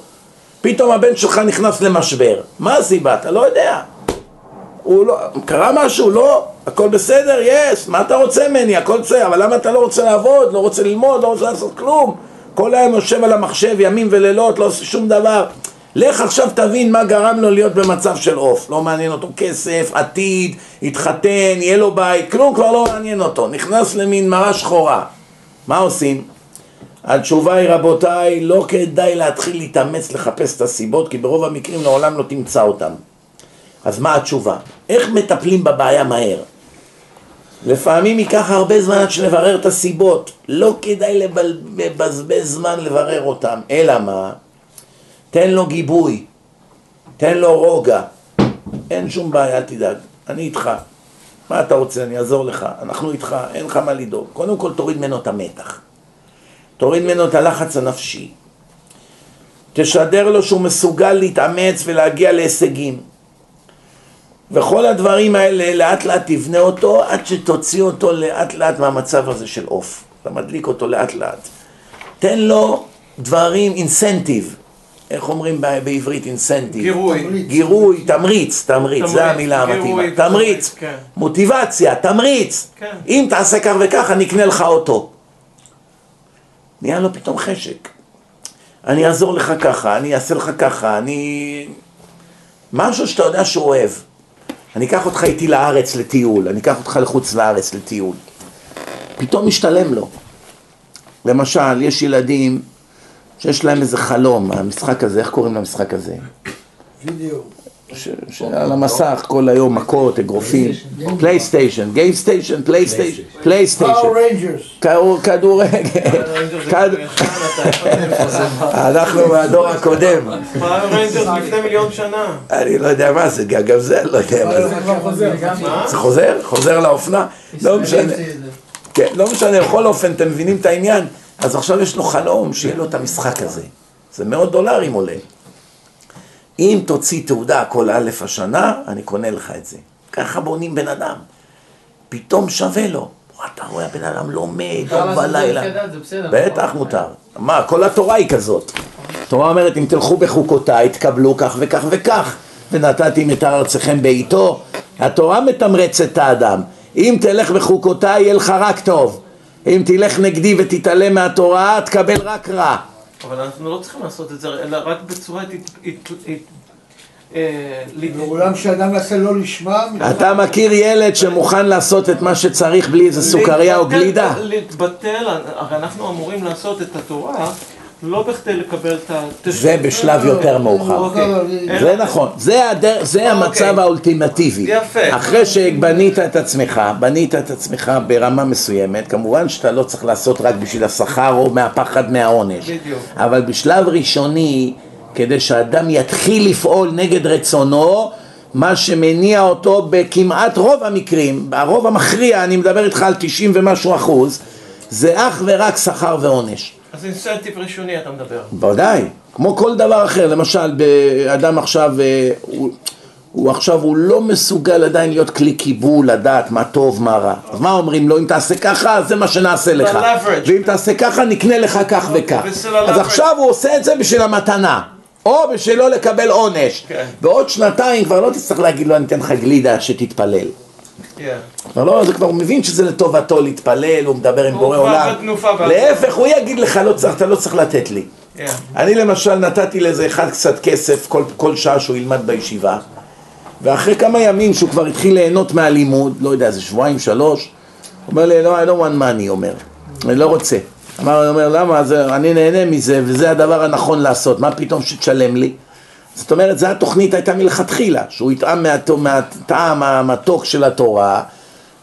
פתאום הבן שלך נכנס למשבר. מה הסיבה? אתה לא יודע. הוא לא, קרה משהו? לא, הכל בסדר? יש, מה אתה רוצה ממני? הכל בסדר, אבל למה אתה לא רוצה לעבוד, לא רוצה ללמוד, לא רוצה לעשות כלום? כל היום יושב על המחשב ימים ולילות, לא עושה שום דבר. לך עכשיו תבין מה גרם לו להיות במצב של עוף. לא מעניין אותו כסף, עתיד, יתחתן, יהיה לו בית, כלום כבר לא מעניין אותו. נכנס למין מראה שחורה. מה עושים? התשובה היא רבותיי, לא כדאי להתחיל להתאמץ לחפש את הסיבות, כי ברוב המקרים לעולם לא תמצא אותם. אז מה התשובה? איך מטפלים בבעיה מהר? לפעמים ייקח הרבה זמן עד שנברר את הסיבות. לא כדאי לבזבז זמן לברר אותם. אלא מה? תן לו גיבוי, תן לו רוגע. אין שום בעיה, אל תדאג. אני איתך. מה אתה רוצה? אני אעזור לך. אנחנו איתך, אין לך מה לדאוג. קודם כל תוריד ממנו את המתח. תוריד ממנו את הלחץ הנפשי. תשדר לו שהוא מסוגל להתאמץ ולהגיע להישגים. וכל הדברים האלה לאט לאט תבנה אותו עד שתוציא אותו לאט לאט מהמצב הזה של עוף. אתה מדליק אותו לאט לאט. תן לו דברים, אינסנטיב. איך אומרים בעברית אינסנטיב? גירוי. גירוי, תמריץ, תמריץ, תמריץ, זה המילה המתאימה. תמריץ, תמריץ, כן. מוטיבציה, תמריץ. כן. אם תעשה כך וכך, אני אקנה לך אוטו. נהיה לו פתאום חשק. אני אעזור לך ככה, אני אעשה לך ככה, אני... משהו שאתה יודע שהוא אוהב. אני אקח אותך איתי לארץ לטיול, אני אקח אותך לחוץ לארץ לטיול. פתאום משתלם לו. למשל, יש ילדים שיש להם איזה חלום, המשחק הזה, איך קוראים למשחק הזה? וידאו. שעל המסך כל היום מכות, אגרופים, פלייסטיישן, גיימסטיישן, פלייסטיישן, פלייסטיישן, פאור כדורגל, כד- אנחנו מהדור הקודם, Power Rangers לפני מיליון שנה. אני לא יודע מה זה, גם זה לא יודע מה זה? זה חוזר? חוזר לאופנה? לא משנה, כן, לא משנה, בכל אופן, אתם מבינים את העניין? אז עכשיו יש לו חלום שיהיה לו את המשחק הזה, זה מאות דולרים עולה. אם תוציא תעודה כל A השנה, אני קונה לך את זה. ככה בונים בן אדם. פתאום שווה לו. אתה רואה, הבן אדם לומד יום. זה בסדר. בטח מותר. מה, כל התורה היא כזאת. התורה אומרת, אם תלכו בחוקותיי, תקבלו כך וכך וכך. ונתתי את ארצכם בעיתו. התורה מתמרצת את האדם. אם תלך בחוקותיי, יהיה לך רק טוב. אם תלך נגדי ותתעלם מהתורה, תקבל רק רע. אבל אנחנו לא צריכים לעשות את זה, אלא רק בצורה... הת- אה, שאדם יעשה לא לשמה, אתה מכיר ילד שמוכן לעשות את מה שצריך בלי איזה סוכריה או גלידה? להתבטל, הרי אנחנו אמורים לעשות את התורה לא בכדי לקבל את ה... זה בשלב יותר מאוחר. אוקיי. זה נכון, זה, זה המצב אוקיי. האולטימטיבי. יפה. אחרי שבנית את עצמך, בנית את עצמך ברמה מסוימת, כמובן שאתה לא צריך לעשות רק בשביל השכר או מהפחד מהעונש. בדיוק. אבל בשלב ראשוני, כדי שאדם יתחיל לפעול נגד רצונו, מה שמניע אותו בכמעט רוב המקרים, הרוב המכריע, אני מדבר איתך על 90 ומשהו אחוז, זה אך ורק שכר ועונש. אז אינסנטיב ראשוני אתה מדבר. בוודאי, כמו כל דבר אחר, למשל, אדם עכשיו, אה, הוא, הוא עכשיו, הוא לא מסוגל עדיין להיות כלי קיבול, לדעת מה טוב, מה רע. אז מה אומרים לו, אם תעשה ככה, זה מה שנעשה לך. ואם תעשה ככה, נקנה לך כך וכך. אז. עכשיו הוא עושה את זה בשביל המתנה. או בשביל לא לקבל עונש. כן. בעוד שנתיים כבר לא תצטרך להגיד לו, אני אתן לך גלידה שתתפלל. כבר לא, זה כבר הוא מבין שזה לטובתו להתפלל, הוא מדבר עם בורא עולם. להפך, הוא יגיד לך, לא אתה לא צריך לתת לי. Yeah. אני למשל נתתי לאיזה אחד קצת כסף כל, כל שעה שהוא ילמד בישיבה ואחרי כמה ימים שהוא כבר התחיל ליהנות מהלימוד, לא יודע, איזה שבועיים, שלוש הוא אומר לי, לא, I don't want money, אומר, אני לא רוצה. אמר, אומר, למה? זה, אני נהנה מזה וזה הדבר הנכון לעשות, מה פתאום שתשלם לי? זאת אומרת, זו התוכנית הייתה מלכתחילה, שהוא יטעם מהט- מהטעם המתוק של התורה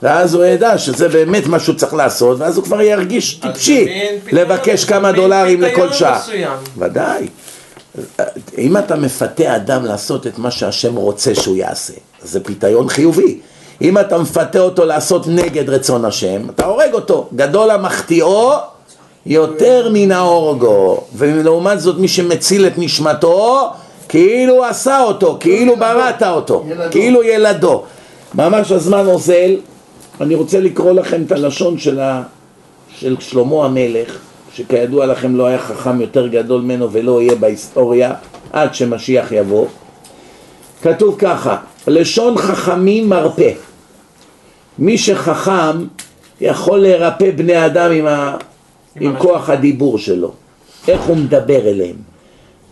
ואז הוא ידע שזה באמת מה שהוא צריך לעשות, ואז הוא כבר ירגיש טיפשי לבקש כמה דולרים לכל שעה. ודאי. אם אתה מפתה אדם לעשות את מה שהשם רוצה שהוא יעשה, זה פיתיון חיובי. אם אתה מפתה אותו לעשות נגד רצון השם, אתה הורג אותו. גדול המחטיאו יותר מן ההורגו. ולעומת זאת מי שמציל את נשמתו, כאילו עשה אותו, כאילו בראת אותו, ילדו. כאילו ילדו. ממש הזמן אוזל, אני רוצה לקרוא לכם את הלשון של, ה... של שלמה המלך, שכידוע לכם לא היה חכם יותר גדול ממנו ולא יהיה בהיסטוריה עד שמשיח יבוא. כתוב ככה, לשון חכמים מרפא. מי שחכם יכול לרפא בני אדם עם, ה... עם כוח הדיבור שלו. איך הוא מדבר אליהם.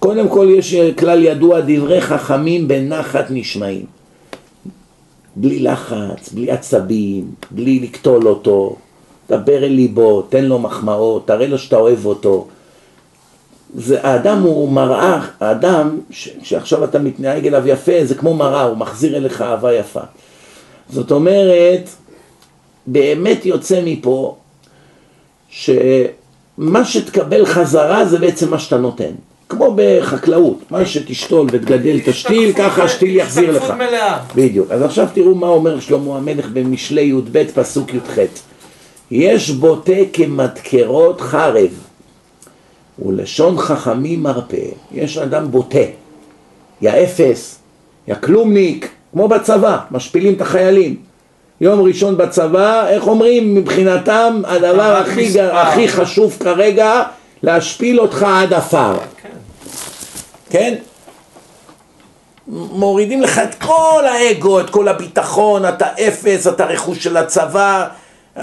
קודם כל יש כלל ידוע, דברי חכמים בנחת נשמעים. בלי לחץ, בלי עצבים, בלי לקטול אותו, דבר אל ליבו, תן לו מחמאות, תראה לו שאתה אוהב אותו. זה, האדם הוא מראה, האדם ש, שעכשיו אתה מתנהג אליו יפה, זה כמו מראה, הוא מחזיר אליך אהבה יפה. זאת אומרת, באמת יוצא מפה שמה שתקבל חזרה זה בעצם מה שאתה נותן. כמו בחקלאות, מה שתשתול ותגדל תשתיל, ככה השתיל יחזיר לך. השתקפות מלאה. בדיוק. אז עכשיו תראו מה אומר שלמה המלך במשלי י"ב פסוק י"ח. יש בוטה כמדקרות חרב, ולשון חכמים מרפא. יש אדם בוטה, יא אפס, יא כלומניק, כמו בצבא, משפילים את החיילים. יום ראשון בצבא, איך אומרים, מבחינתם הדבר הכי. הכי חשוב כרגע, להשפיל אותך עד עפר. כן. מורידים לך את כל האגו, את כל הביטחון, אתה אפס, אתה רכוש של הצבא,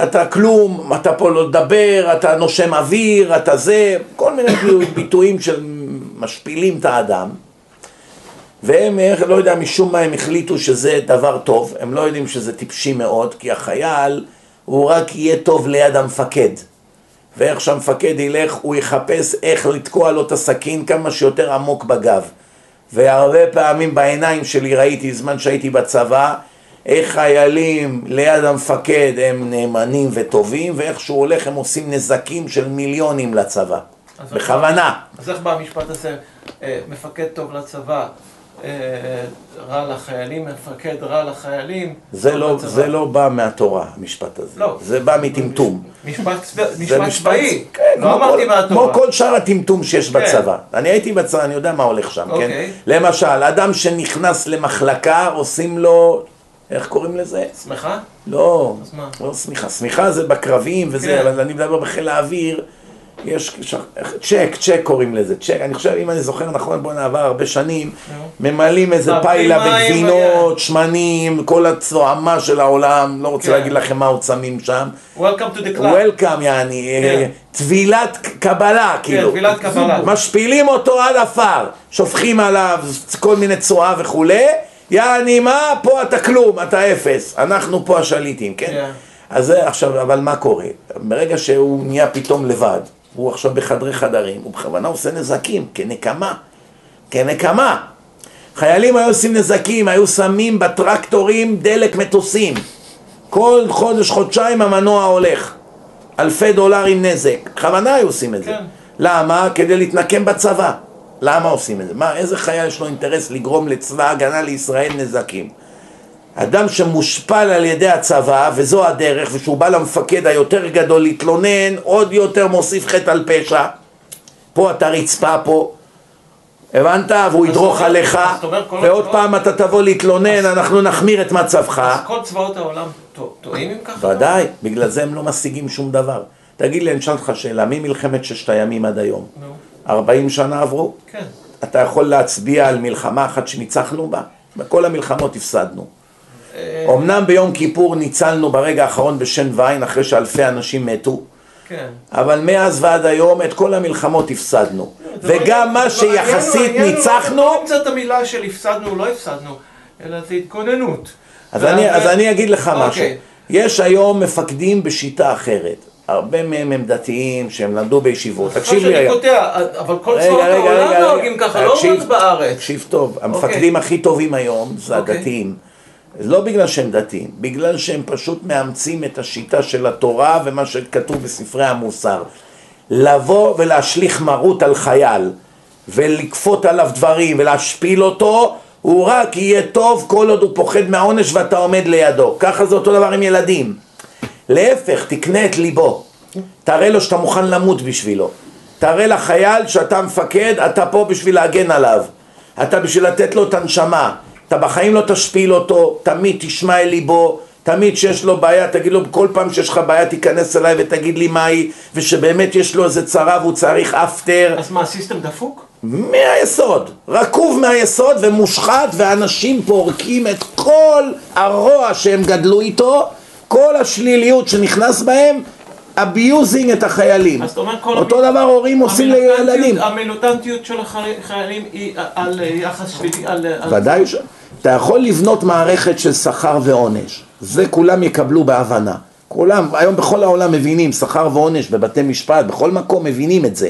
אתה כלום, אתה פה לא לדבר, אתה נושם אוויר, אתה זה, כל מיני ביטויים שמשפילים את האדם. והם, איך, לא יודע, משום מה הם החליטו שזה דבר טוב, הם לא יודעים שזה טיפשי מאוד, כי החייל הוא רק יהיה טוב ליד המפקד. ואיך שהמפקד ילך, הוא יחפש איך לתקוע לו את הסכין כמה שיותר עמוק בגב. והרבה פעמים בעיניים שלי ראיתי, זמן שהייתי בצבא, איך חיילים ליד המפקד הם נאמנים וטובים, ואיך שהוא הולך הם עושים נזקים של מיליונים לצבא. בכוונה. אז איך בא המשפט הזה, אה, מפקד טוב לצבא, רע לחיילים, מפקד רע לחיילים? זה לא, לצבא. זה לא בא מהתורה, המשפט הזה. לא. זה בא מטמטום. משפט משפט צבאי, כן, לא אמרתי מהתורה. כמו כל שאר הטמטום שיש כן. בצבא. אני הייתי בצבא, אני יודע מה הולך שם, כן? אוקיי. למשל, אדם שנכנס למחלקה, עושים לו, איך קוראים לזה? שמחה? לא? לא שמיכה. שמיכה זה בקרבים וזה, כן. אבל אני מדבר בחיל האוויר. יש צ'ק, צ'ק קוראים לזה, צ'ק, אני חושב, אם אני זוכר נכון, בוא נעבר הרבה שנים, ממלאים איזה פיילה בגבינות, שמנים, כל הצועמה של העולם, לא רוצה כן. להגיד לכם מה עוד שמים שם. Welcome to the club. וולקאם יעני, כן. אה, טבילת קבלה, כאילו. טבילת קבלה. משפילים אותו עד עפר, שופכים עליו כל מיני צואה וכולי, יעני מה, פה אתה כלום, אתה אפס, אנחנו פה השליטים, כן? כן. אז זה עכשיו, אבל מה קורה? ברגע שהוא נהיה פתאום לבד, הוא עכשיו בחדרי חדרים, הוא בכוונה עושה נזקים, כנקמה, כנקמה. חיילים היו עושים נזקים, היו שמים בטרקטורים דלק מטוסים. כל חודש, חודשיים המנוע הולך. אלפי דולרים נזק. בכוונה היו עושים את זה. כן. למה? כדי להתנקם בצבא. למה עושים את זה? מה, איזה חייל יש לו אינטרס לגרום לצבא ההגנה לישראל נזקים? אדם שמושפל על ידי הצבא, וזו הדרך, ושהוא בא למפקד היותר גדול להתלונן, עוד יותר מוסיף חטא על פשע. פה אתה רצפה פה, הבנת? והוא ידרוך עליך, ועוד פעם אתה תבוא להתלונן, אנחנו נחמיר את מצבך. אז כל צבאות העולם טו- טועים אם ככה? ודאי, בגלל זה הם לא משיגים שום דבר. תגיד לי, אני אשאל אותך שאלה, ממלחמת ששת הימים עד היום? נו, 40 שנה עברו? כן. אתה יכול להצביע על מלחמה אחת שניצחנו בה? בכל המלחמות הפסדנו. אמנם ביום כיפור ניצלנו ברגע האחרון בשן ועין אחרי שאלפי אנשים מתו, כן. אבל מאז ועד היום את כל המלחמות הפסדנו. לא- וגם מה לא- שיחסית ניצחנו, לא את המילה של הפסדנו או לא הפסדנו, אלא זה התכוננות. אז אני, אז אני אגיד לך משהו. אוקיי. יש היום מפקדים בשיטה אחרת. הרבה מהם הם דתיים, שהם למדו בישיבות. תקשיב לי היום. אבל כל צבאות העולם רגע, נוהגים. ככה, לא רק בארץ. תקשיב טוב, המפקדים הכי טובים היום זה אוקיי. הדתיים. לא בגלל שהם דתיים, בגלל שהם פשוט מאמצים את השיטה של התורה ומה שכתוב בספרי המוסר. לבוא ולהשליך מרות על חייל ולכפות עליו דברים ולהשפיל אותו, הוא רק יהיה טוב כל עוד הוא פוחד מהעונש ואתה עומד לידו. ככה זה אותו דבר עם ילדים. להפך, תקנה את ליבו. תראה לו שאתה מוכן למות בשבילו. תראה לחייל שאתה מפקד, אתה פה בשביל להגן עליו. אתה בשביל לתת לו את הנשמה. אתה בחיים לא תשפיל אותו, תמיד תשמע אל ליבו, תמיד שיש לו בעיה, תגיד לו כל פעם שיש לך בעיה תיכנס אליי ותגיד לי מה היא, ושבאמת יש לו איזה צרה והוא צריך אפטר. אז מה, הסיסטם דפוק? מהיסוד, רקוב מהיסוד ומושחת ואנשים פורקים את כל הרוע שהם גדלו איתו, כל השליליות שנכנס בהם, abusing את החיילים. אז אתה אומר כל... אותו המ- דבר הורים עושים לילדים. המיליטנטיות של החיילים היא על אה, יחס שלילי, על... על- ודאי ש... אתה יכול לבנות מערכת של שכר ועונש, זה כולם יקבלו בהבנה. כולם, היום בכל העולם מבינים, שכר ועונש בבתי משפט, בכל מקום מבינים את זה.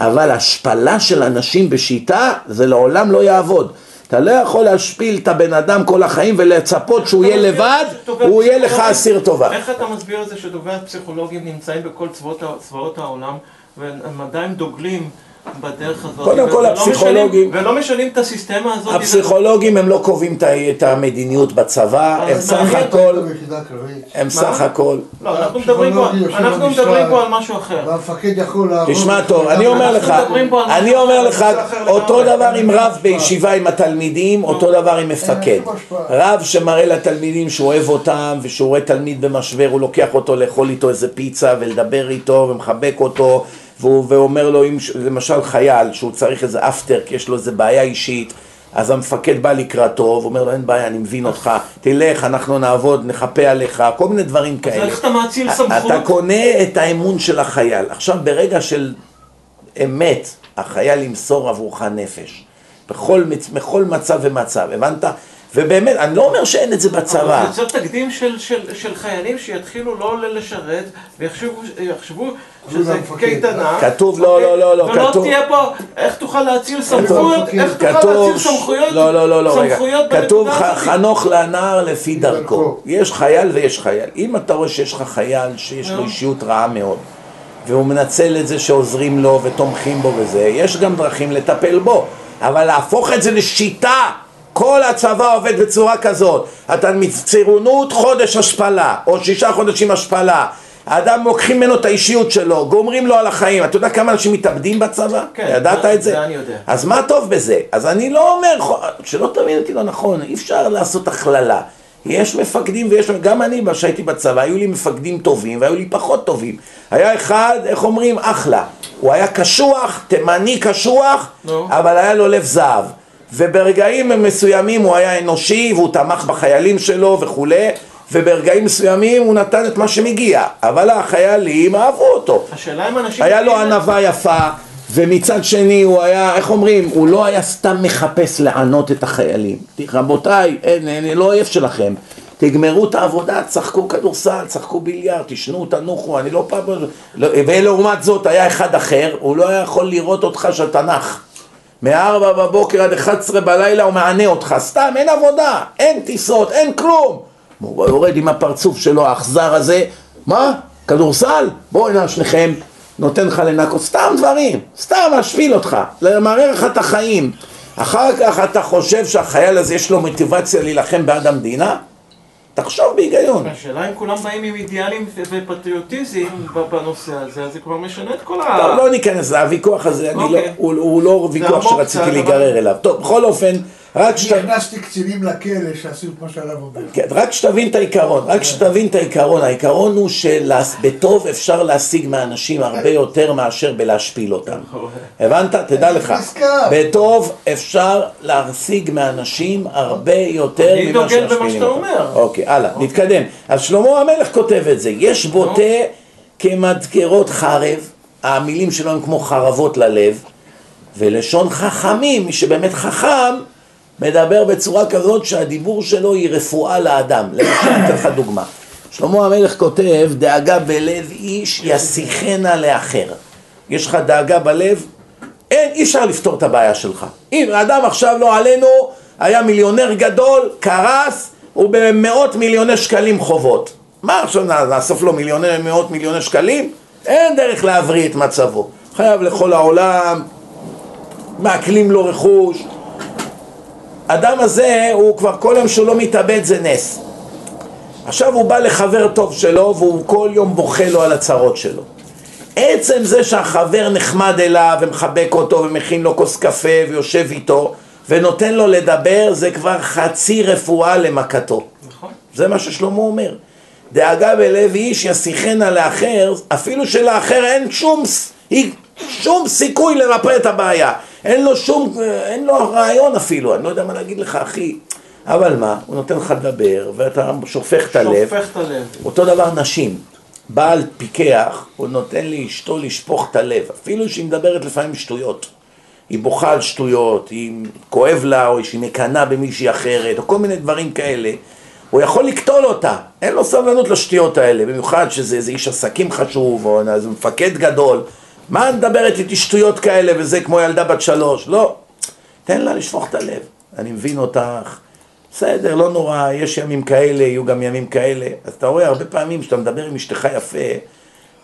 אבל השפלה של אנשים בשיטה, זה לעולם לא יעבוד. אתה לא יכול להשפיל את הבן אדם כל החיים ולצפות שהוא יהיה לבד, הוא יהיה לך אסיר טובה. איך אתה מסביר את זה שטובי הפסיכולוגים נמצאים בכל צבאות העולם והם עדיין דוגלים בדרך הזאת? קודם כל ולא הפסיכולוגים- משנים- ולא משנים את הסיסטמה הזאת? הפסיכולוגים הם לא קובעים את המדיניות בצבא, הם סך. הכל. הם? סך הכל. לא, אנחנו מדברים פה- אנחנו. מדברים פה על משהו אחר. והמפקד יכול לעבוד... תשמע טוב, אני אומר לך, אני אומר לך, אותו. דבר עם רב בישיבה עם התלמידים, אותו דבר עם מפקד. רב שמראה לתלמידים שהוא אוהב אותם, ושהוא רואה תלמיד במשבר, הוא לוקח אותו לאכול איתו איזה פיצה ולדבר איתו ומחבק אותו, והוא ואומר לו, אם, למשל חייל, שהוא צריך איזה אפטר, כי יש לו איזה בעיה אישית, אז המפקד בא לקראתו, ואומר לו, אין בעיה, אני מבין אותך, תלך, אנחנו נעבוד, נחפה עליך, כל מיני דברים כאלה. איך אתה מאציל סמכות? אתה קונה את האמון של החייל. עכשיו, ברגע של אמת, החייל ימסור עבורך נפש. בכל, בכל מצב ומצב, הבנת? ובאמת, אני לא אומר שאין את זה בצבא. אבל זה יוצר תקדים של, של, של חיילים שיתחילו לא לשרת ויחשבו יחשבו שזה. קייטנה. כתוב, לא, לא, לא, לא, ולא כתוב- תהיה פה, איך תוכל להציל סמכויות. איך תוכל כתוב, להציל סמכויות, לא, לא, לא, לא, רגע, כתוב. חנוך לנער לפי דרכו, דרכו. יש חייל ויש חייל, אם אתה רואה שיש לך חייל שיש לו. אישיות רעה מאוד והוא מנצל את זה שעוזרים לו ותומכים בו וזה, יש גם דרכים לטפל בו, אבל להפוך את זה לשיטה, כל הצבא עובד בצורה כזאת, אתה מצעירונות חודש השפלה, או שישה חודשים השפלה, האדם לוקחים ממנו את האישיות שלו, גומרים לו על החיים, אתה יודע כמה אנשים מתאבדים בצבא? כן, ידעת זה- את זה? זה אני יודע. אז מה טוב בזה? אז אני לא אומר, שלא תבין אותי לא נכון, אי אפשר לעשות הכללה. יש מפקדים ויש, גם אני כשהייתי בצבא, היו לי מפקדים טובים והיו לי פחות טובים. היה אחד, איך אומרים, אחלה. הוא היה קשוח, תימני קשוח, נו. אבל היה לו לב זהב. וברגעים מסוימים הוא היה אנושי והוא תמך בחיילים שלו וכולי, וברגעים מסוימים הוא נתן את מה שמגיע. אבל החיילים אהבו אותו. השאלה אם אנשים... היה לו ענווה יפה, ומצד שני הוא היה, איך אומרים, הוא לא היה סתם מחפש לענות את החיילים. רבותיי, אין, אין, לא אויב שלכם. תגמרו את העבודה, תשחקו כדורסל, תשחקו ביליארד, תשנו, תנוחו, אני לא פעם... לא, ולעומת זאת היה אחד אחר, הוא לא היה יכול לראות אותך שאתה נח. מארבע בבוקר עד 11 בלילה הוא מענה אותך, סתם, אין עבודה, אין טיסות, אין כלום. הוא יורד עם הפרצוף שלו, האכזר הזה, מה? כדורסל? בואו הנה שניכם, נותן לך לנקות, סתם דברים, סתם להשפיל אותך, למרר לך את החיים. אחר כך אתה חושב שהחייל הזה יש לו מוטיבציה להילחם בעד המדינה? תחשוב בהיגיון. השאלה אם כולם באים עם אידיאלים ופטריוטיזם בנושא הזה, אז זה כבר משנה את כל ה... טוב, לא ניכנס לוויכוח הזה, לא, אוקיי. הוא, הוא לא ויכוח שרציתי להיגרר אליו. טוב, בכל אופן, רק שאתה... הכנסתי קצינים לכלא שעשו את מה שהרב אומר. כן, רק שתבין את העיקרון, רק שתבין את העיקרון, העיקרון הוא שבטוב אפשר להשיג מהאנשים הרבה יותר מאשר בלהשפיל אותם. הבנת? תדע לך. בטוב אפשר להשיג מהאנשים הרבה יותר אני ממה דוגל במה שמשפילים שאתה אותם. אומר. אוקיי, הלאה, נתקדם. אז שלמה המלך כותב את זה, יש בוטה כמדקרות חרב, המילים שלו הם כמו חרבות ללב, ולשון חכמים, מי שבאמת חכם, מדבר בצורה כזאת שהדיבור שלו היא רפואה לאדם. למשל, אני אתן לך דוגמה. שלמה המלך כותב, דאגה בלב איש יסיחנה לאחר. יש לך דאגה בלב, אין, אי אפשר לפתור את הבעיה שלך. אם האדם עכשיו לא עלינו, היה מיליונר גדול, קרס, הוא במאות מיליוני שקלים חובות. מה עכשיו נאסוף לו מיליוני, מאות מיליוני שקלים? אין דרך להבריא את מצבו. חייב לכל העולם, מעקלים לו רכוש. אדם הזה, הוא כבר כל יום שהוא לא מתאבד זה נס. עכשיו הוא בא לחבר טוב שלו והוא כל יום בוכה לו על הצרות שלו. עצם זה שהחבר נחמד אליו ומחבק אותו ומכין לו כוס קפה ויושב איתו ונותן לו לדבר זה כבר חצי רפואה למכתו. נכון. זה מה ששלמה אומר. דאגה בלב איש יסיחנה לאחר, אפילו שלאחר אין שום, שום סיכוי לרפא את הבעיה. אין לו שום, אין לו רעיון אפילו, אני לא יודע מה להגיד לך אחי. אבל מה, הוא נותן לך לדבר ואתה שופך את הלב. שופך את הלב. אותו דבר נשים. בעל פיקח, הוא נותן לאשתו לשפוך את הלב, אפילו שהיא מדברת לפעמים שטויות. היא בוכה על שטויות, היא כואב לה, או שהיא מקנאה במישהי אחרת, או כל מיני דברים כאלה. הוא יכול לקטול אותה, אין לו סבלנות לשטויות האלה, במיוחד שזה איש עסקים חשוב, או איזה מפקד גדול. מה את מדברת איתי שטויות כאלה וזה כמו ילדה בת שלוש? לא. תן לה לשפוך את הלב. אני מבין אותך. בסדר, לא נורא, יש ימים כאלה, יהיו גם ימים כאלה. אז אתה רואה, הרבה פעמים כשאתה מדבר עם אשתך יפה,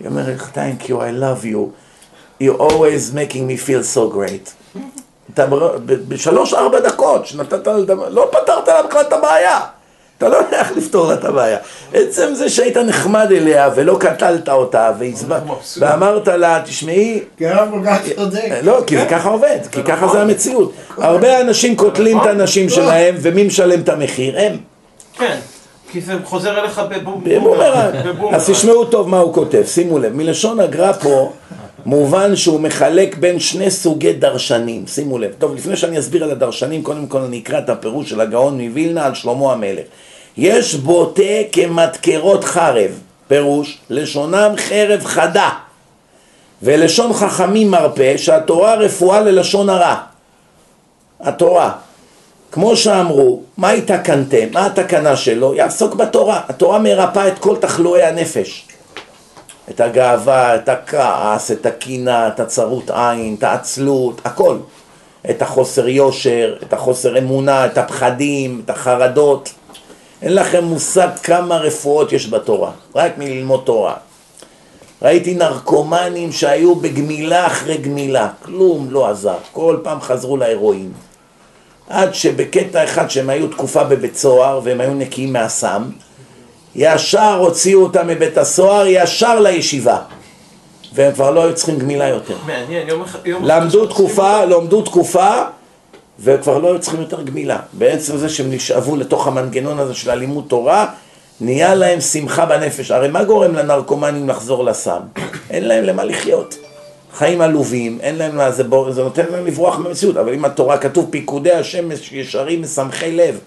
היא אומרת thank you, I love you. You always making me feel so great. אתה בר- ב- בשלוש, ארבע דקות שנתת לדבר, לא פתרת לה בכלל את הבעיה. אתה לא איך לפתור לה את הבעיה. עצם זה שהיית נחמד אליה ולא קטלת אותה. ואמרת לה, תשמעי, כי הרב כל כך צודק. לא, כי זה ככה עובד, כי ככה זה המציאות. הרבה אנשים קוטלים את הנשים שלהם, ומי משלם את המחיר? הם. כן, כי זה חוזר אליך. בבומרנג. אז תשמעו טוב מה הוא כותב, שימו לב. מלשון הגר"א פה, מובן שהוא מחלק בין שני סוגי דרשנים, שימו לב. טוב, לפני שאני אסביר על הדרשנים, קודם כל אני אקרא את הפירוש של הגאון מווילנה על שלמה המלך. יש בוטה כמדקרות חרב, פירוש, לשונם חרב חדה, ולשון חכמים מרפא, שהתורה רפואה ללשון הרע. התורה. כמו שאמרו, מה התקנתם? מה התקנה שלו? יעסוק בתורה. התורה מרפאה את כל תחלואי הנפש. את הגאווה, את הכעס, את הקינה, את הצרות עין, את העצלות, הכל. את החוסר יושר, את החוסר אמונה, את הפחדים, את החרדות. אין לכם מושג כמה רפואות יש בתורה, רק מללמוד תורה. ראיתי נרקומנים שהיו בגמילה אחרי גמילה, כלום לא עזר, כל פעם חזרו להירואין. עד שבקטע אחד שהם היו תקופה בבית סוהר והם היו נקיים מהסם, ישר הוציאו אותם מבית הסוהר ישר לישיבה. והם כבר לא היו צריכים גמילה יותר. מעניין, יום אחד... למדו תקופה, למדו תקופה, וכבר לא היו צריכים יותר גמילה. בעצם זה שהם נשאבו לתוך המנגנון הזה של הלימוד תורה, נהיה להם שמחה בנפש. הרי מה גורם לנרקומנים לחזור לסם? אין להם למה לחיות. חיים עלובים, אין להם מה, זה, בור, זה נותן להם לברוח מהמציאות, אבל אם התורה כתוב פיקודי השם ישרים משמחי לב,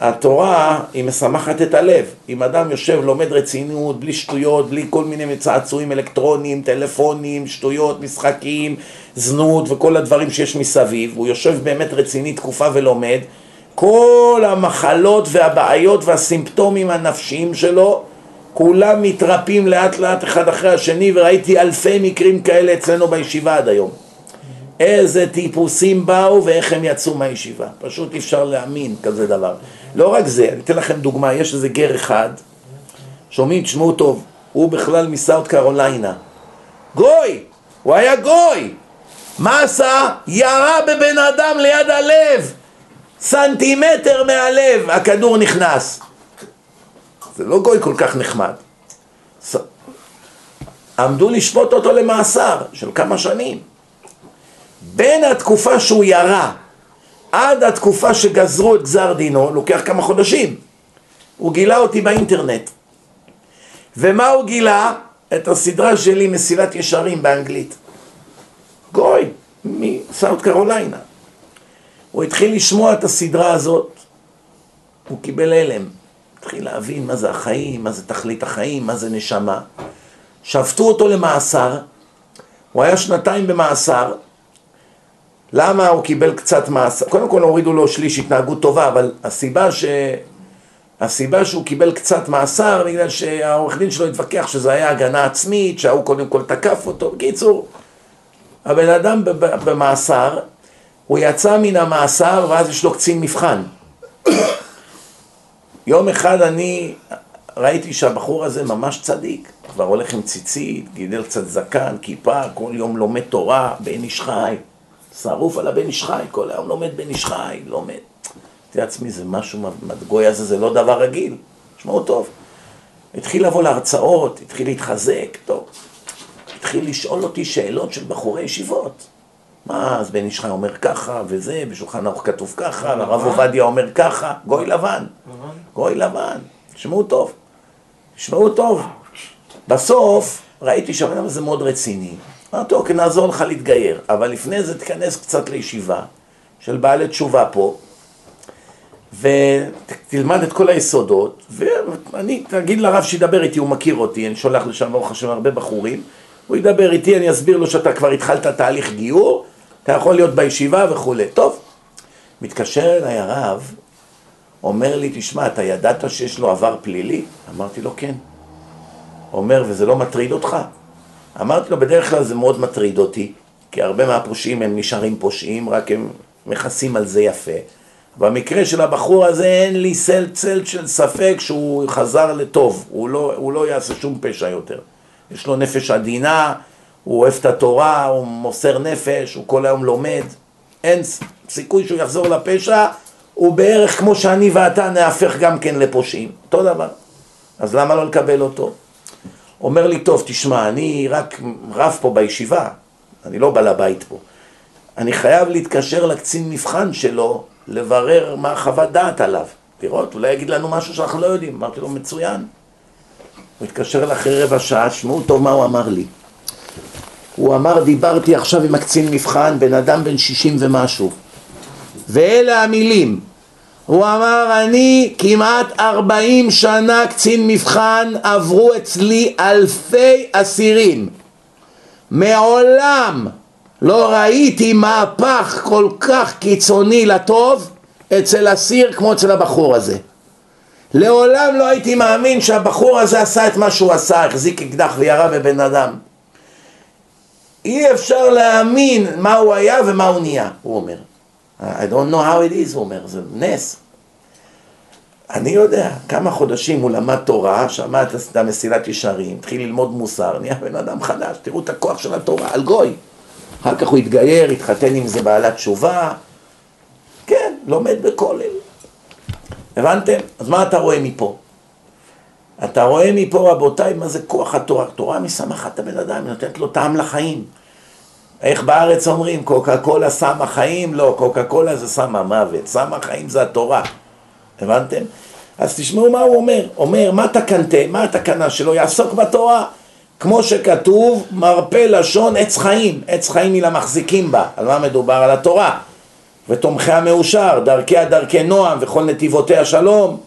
התורה היא משמחת את הלב. אם אדם יושב, לומד רצינות, בלי שטויות, בלי כל מיני צעצועים אלקטרוניים, טלפונים, שטויות, משחקים, זנות וכל הדברים שיש מסביב, הוא יושב באמת רציני תקופה ולומד, כל המחלות והבעיות והסימפטומים הנפשיים שלו, כולם מתרפים לאט לאט אחד אחרי השני, וראיתי אלפי מקרים כאלה אצלנו בישיבה עד היום. איזה טיפוסים באו ואיך הם יצאו מהישיבה. פשוט אי אפשר להאמין כזה דבר. לא רק זה, אני אתן לכם דוגמה, יש איזה גר אחד, שומעים, תשמעו טוב, הוא בכלל מסאוט קרוליינה. גוי! הוא היה גוי! מה עשה? ירה בבן אדם ליד הלב! סנטימטר מהלב, הכדור נכנס. זה לא גוי כל כך נחמד. עמדו לשפוט אותו למאסר של כמה שנים. בין התקופה שהוא ירה עד התקופה שגזרו את גזר דינו, לוקח כמה חודשים. הוא גילה אותי באינטרנט. ומה הוא גילה? את הסדרה שלי מסילת ישרים באנגלית. גוי, מסאוט קרוליינה. הוא התחיל לשמוע את הסדרה הזאת, הוא קיבל הלם. התחיל להבין מה זה החיים, מה זה תכלית החיים, מה זה נשמה. שפטו אותו למאסר, הוא היה שנתיים במאסר, למה הוא קיבל קצת מאסר? קודם כל הורידו לו שליש התנהגות טובה, אבל הסיבה ש... הסיבה שהוא קיבל קצת מאסר בגלל שהעורך דין שלו התווכח שזה היה הגנה עצמית, שההוא קודם כל תקף אותו. בקיצור, הבן אדם במאסר, הוא יצא מן המאסר ואז יש לו קצין מבחן. יום אחד אני ראיתי שהבחור הזה ממש צדיק, כבר הולך עם ציצית, גידל קצת זקן, כיפה, כל יום לומד תורה, בן איש חי. שרוף על הבן איש חי, כל היום לומד בן איש חי, לומד. אמרתי לעצמי, זה משהו, הגוי הזה זה לא דבר רגיל, שמעו טוב. התחיל לבוא להרצאות, התחיל להתחזק, טוב. התחיל לשאול אותי שאלות של בחורי ישיבות. מה, אז בן איש חי אומר ככה, וזה, בשולחן ערוך כתוב ככה, הרב עובדיה אומר ככה, גוי לבן. גוי לבן, תשמעו טוב. תשמעו טוב. בסוף ראיתי שהבן אדם הזה מאוד רציני. אמרתי, אוקיי, נעזור לך להתגייר, אבל לפני זה תיכנס קצת לישיבה של בעלי תשובה פה, ותלמד את כל היסודות, ואני, תגיד לרב שידבר איתי, הוא מכיר אותי, אני שולח לשם, ברוך השם, הרבה בחורים, הוא ידבר איתי, אני אסביר לו שאתה כבר התחלת תהליך גיור, אתה יכול להיות בישיבה וכולי. טוב, מתקשר אליי הרב, אומר לי, תשמע, אתה ידעת שיש לו עבר פלילי? אמרתי לו, כן. אומר, וזה לא מטריד אותך? אמרתי לו, בדרך כלל זה מאוד מטריד אותי, כי הרבה מהפושעים הם נשארים פושעים, רק הם מכסים על זה יפה. במקרה של הבחור הזה אין לי צל צל של ספק שהוא חזר לטוב, הוא לא, הוא לא יעשה שום פשע יותר. יש לו נפש עדינה, הוא אוהב את התורה, הוא מוסר נפש, הוא כל היום לומד. אין סיכוי שהוא יחזור לפשע, הוא בערך כמו שאני ואתה נהפך גם כן לפושעים. אותו דבר. אז למה לא לקבל אותו? אומר לי, טוב, תשמע, אני רק רב פה בישיבה, אני לא בעל הבית פה. אני חייב להתקשר לקצין מבחן שלו, לברר מה חוות דעת עליו. לראות, אולי יגיד לנו משהו שאנחנו לא יודעים. אמרתי לו, מצוין. הוא התקשר לאחרי רבע שעה, שמעו טוב מה הוא אמר לי. הוא אמר, דיברתי עכשיו עם הקצין מבחן, בן אדם בן שישים ומשהו. ואלה המילים. הוא אמר, אני כמעט ארבעים שנה קצין מבחן, עברו אצלי אלפי אסירים. מעולם לא ראיתי מהפך כל כך קיצוני לטוב, אצל אסיר כמו אצל הבחור הזה. לעולם לא הייתי מאמין שהבחור הזה עשה את מה שהוא עשה, החזיק אקדח וירה בבן אדם. אי אפשר להאמין מה הוא היה ומה הוא נהיה, הוא אומר. I don't know how it is, הוא אומר, זה נס. אני יודע כמה חודשים הוא למד תורה, שמע את המסילת ישרים, התחיל ללמוד מוסר, נהיה בן אדם חדש, תראו את הכוח של התורה, על גוי. אחר כך הוא התגייר, התחתן עם זה בעלת תשובה, כן, לומד בכולל. הבנתם? אז מה אתה רואה מפה? אתה רואה מפה, רבותיי, מה זה כוח התורה. תורה משמחת הבן אדם, היא נותנת לו טעם לחיים. איך בארץ אומרים, קוקה קולה סם החיים? לא, קוקה קולה זה סם המוות, סם החיים זה התורה. הבנתם? אז תשמעו מה הוא אומר. אומר, מה תקנתה? מה התקנה שלו? יעסוק בתורה. כמו שכתוב, מרפא לשון עץ חיים. עץ חיים היא למחזיקים בה. על מה מדובר? על התורה. ותומכי המאושר, דרכיה דרכי נועם וכל נתיבותיה שלום.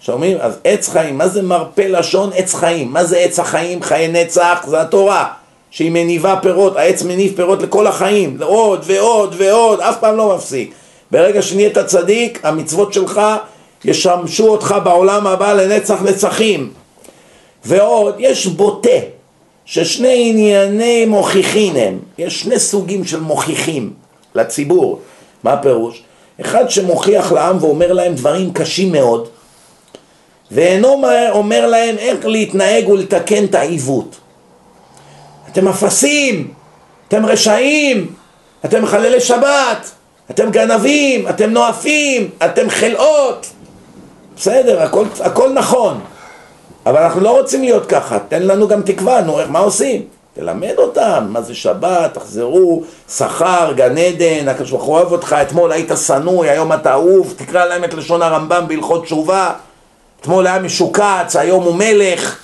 שומעים? אז עץ חיים, מה זה מרפא לשון עץ חיים? מה זה עץ החיים? חיי נצח, זה התורה. שהיא מניבה פירות, העץ מניב פירות לכל החיים, עוד ועוד ועוד, אף פעם לא מפסיק. ברגע שנהיית צדיק, המצוות שלך ישמשו אותך בעולם הבא לנצח נצחים. ועוד, יש בוטה, ששני ענייני מוכיחין הם, יש שני סוגים של מוכיחים לציבור. מה הפירוש? אחד שמוכיח לעם ואומר להם דברים קשים מאוד, ואינו אומר להם איך להתנהג ולתקן את העיוות. אתם אפסים, אתם רשעים, אתם מחללי שבת, אתם גנבים, אתם נואפים, אתם חלאות. בסדר, הכל, הכל נכון, אבל אנחנו לא רוצים להיות ככה, תן לנו גם תקווה, נו, מה עושים? תלמד אותם, מה זה שבת, תחזרו, שכר, גן עדן, הקדוש ברוך הוא אוהב אותך, אתמול היית שנוא, היום אתה אהוב, תקרא להם את לשון הרמב"ם בהלכות תשובה, אתמול היה משוקץ, היום הוא מלך,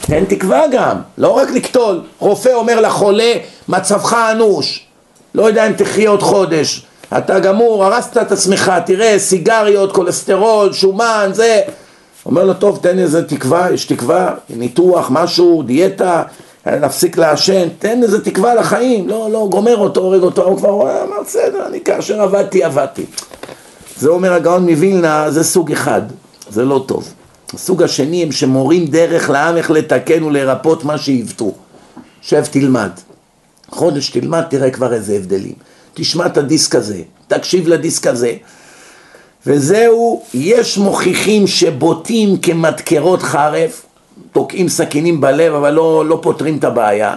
תן תקווה גם, לא רק לקטול, רופא אומר לחולה, מצבך אנוש, לא יודע אם תחיה עוד חודש, אתה גמור, הרסת את עצמך, תראה, סיגריות, כולסטרול, שומן, זה. אומר לו, טוב, תן איזה תקווה, יש תקווה, ניתוח, משהו, דיאטה, נפסיק לעשן, תן איזה תקווה לחיים, לא, לא, גומר אותו, הורג אותו, הוא כבר אמר, בסדר, אני כאשר עבדתי, עבדתי. זה אומר הגאון מווילנה, זה סוג אחד, זה לא טוב. הסוג השני הם שמורים דרך לעם איך לתקן ולרפות מה שעיוותו. שב תלמד. חודש תלמד, תראה כבר איזה הבדלים. תשמע את הדיסק הזה, תקשיב לדיסק הזה. וזהו, יש מוכיחים שבוטים כמדקרות חרב, תוקעים סכינים בלב אבל לא, לא פותרים את הבעיה,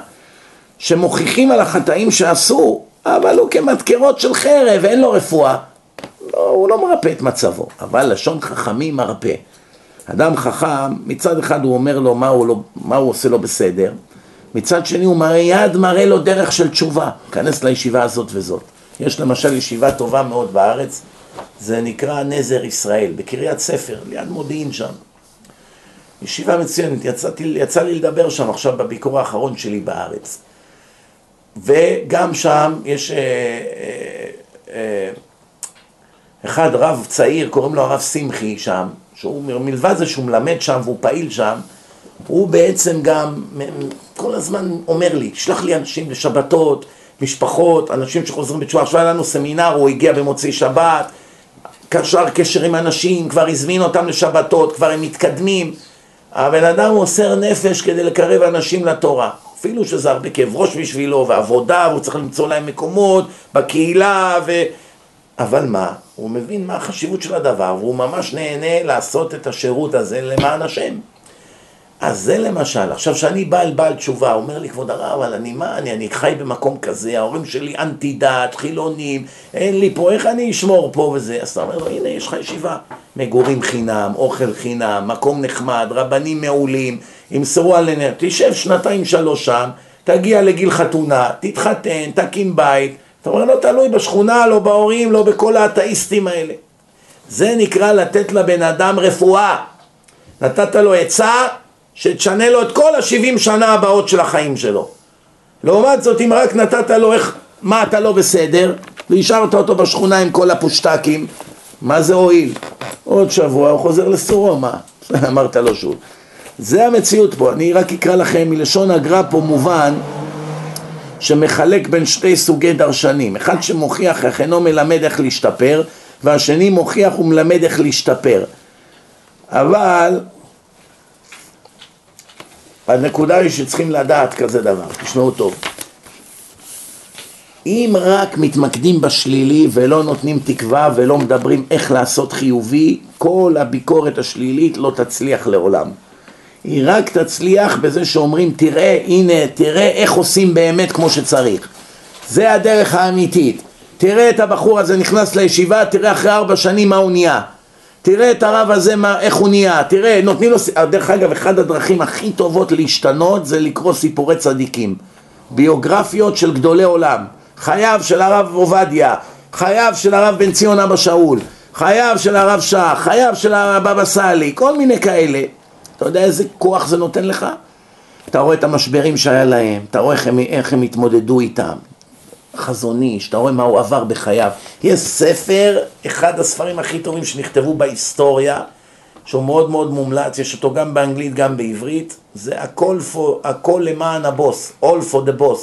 שמוכיחים על החטאים שעשו, אבל הוא כמדקרות של חרב, אין לו רפואה. לא, הוא לא מרפא את מצבו, אבל לשון חכמים מרפא. אדם חכם, מצד אחד הוא אומר לו מה הוא, לא, מה הוא עושה לו בסדר, מצד שני הוא מיד מראה לו דרך של תשובה, כנס לישיבה הזאת וזאת. יש למשל ישיבה טובה מאוד בארץ, זה נקרא נזר ישראל, בקריית ספר, ליד מודיעין שם. ישיבה מצוינת, יצאתי, יצא לי לדבר שם עכשיו בביקור האחרון שלי בארץ. וגם שם יש אה, אה, אה, אחד רב צעיר, קוראים לו הרב שמחי שם, שהוא מלבד זה שהוא מלמד שם והוא פעיל שם, הוא בעצם גם כל הזמן אומר לי, שלח לי אנשים לשבתות, משפחות, אנשים שחוזרים בתשובה, עכשיו היה לנו סמינר, הוא הגיע במוצאי שבת, קשר קשר עם אנשים, כבר הזמין אותם לשבתות, כבר הם מתקדמים, הבן אדם מוסר נפש כדי לקרב אנשים לתורה, אפילו שזה הרבה כאב ראש בשבילו, ועבודה, והוא צריך למצוא להם מקומות בקהילה, ו... אבל מה? הוא מבין מה החשיבות של הדבר, והוא ממש נהנה לעשות את השירות הזה למען השם. אז זה למשל, עכשיו שאני בא אל בעל תשובה, אומר לי כבוד הרב, אבל אני מה, אני, אני חי במקום כזה, ההורים שלי אנטי דת, חילונים, אין לי פה, איך אני אשמור פה וזה? אז אתה אומר לו, הנה יש לך ישיבה, מגורים חינם, אוכל חינם, מקום נחמד, רבנים מעולים, ימסרו על עיניה, תשב שנתיים שלוש שם, תגיע לגיל חתונה, תתחתן, תקים בית, אתה אומר, לא תלוי בשכונה, לא בהורים, לא בכל האתאיסטים האלה. זה נקרא לתת לבן אדם רפואה. נתת לו עצה שתשנה לו את כל השבעים שנה הבאות של החיים שלו. לעומת זאת, אם רק נתת לו איך, מה אתה לא בסדר, והשארת אותו בשכונה עם כל הפושטקים, מה זה הועיל? עוד שבוע הוא חוזר לסורו, מה? אמרת לו שוב. זה המציאות פה, אני רק אקרא לכם מלשון הגר"א פה מובן שמחלק בין שתי סוגי דרשנים, אחד שמוכיח איך אינו מלמד איך להשתפר והשני מוכיח ומלמד איך להשתפר. אבל הנקודה היא שצריכים לדעת כזה דבר, תשמעו טוב. אם רק מתמקדים בשלילי ולא נותנים תקווה ולא מדברים איך לעשות חיובי, כל הביקורת השלילית לא תצליח לעולם. היא רק תצליח בזה שאומרים תראה הנה תראה איך עושים באמת כמו שצריך. זה הדרך האמיתית. תראה את הבחור הזה נכנס לישיבה תראה אחרי ארבע שנים מה הוא נהיה. תראה את הרב הזה מה, איך הוא נהיה. תראה נותנים לו דרך אגב אחד הדרכים הכי טובות להשתנות זה לקרוא סיפורי צדיקים. ביוגרפיות של גדולי עולם. חייו של הרב עובדיה חייו של הרב בן ציון אבא שאול חייו של הרב שח חייו של הבבא סאלי כל מיני כאלה אתה יודע איזה כוח זה נותן לך? אתה רואה את המשברים שהיה להם, אתה רואה איך הם, איך הם התמודדו איתם, חזון איש, אתה רואה מה הוא עבר בחייו. יש ספר, אחד הספרים הכי טובים שנכתבו בהיסטוריה, שהוא מאוד מאוד מומלץ, יש אותו גם באנגלית גם בעברית, זה הכל, for, הכל למען הבוס, All for the boss,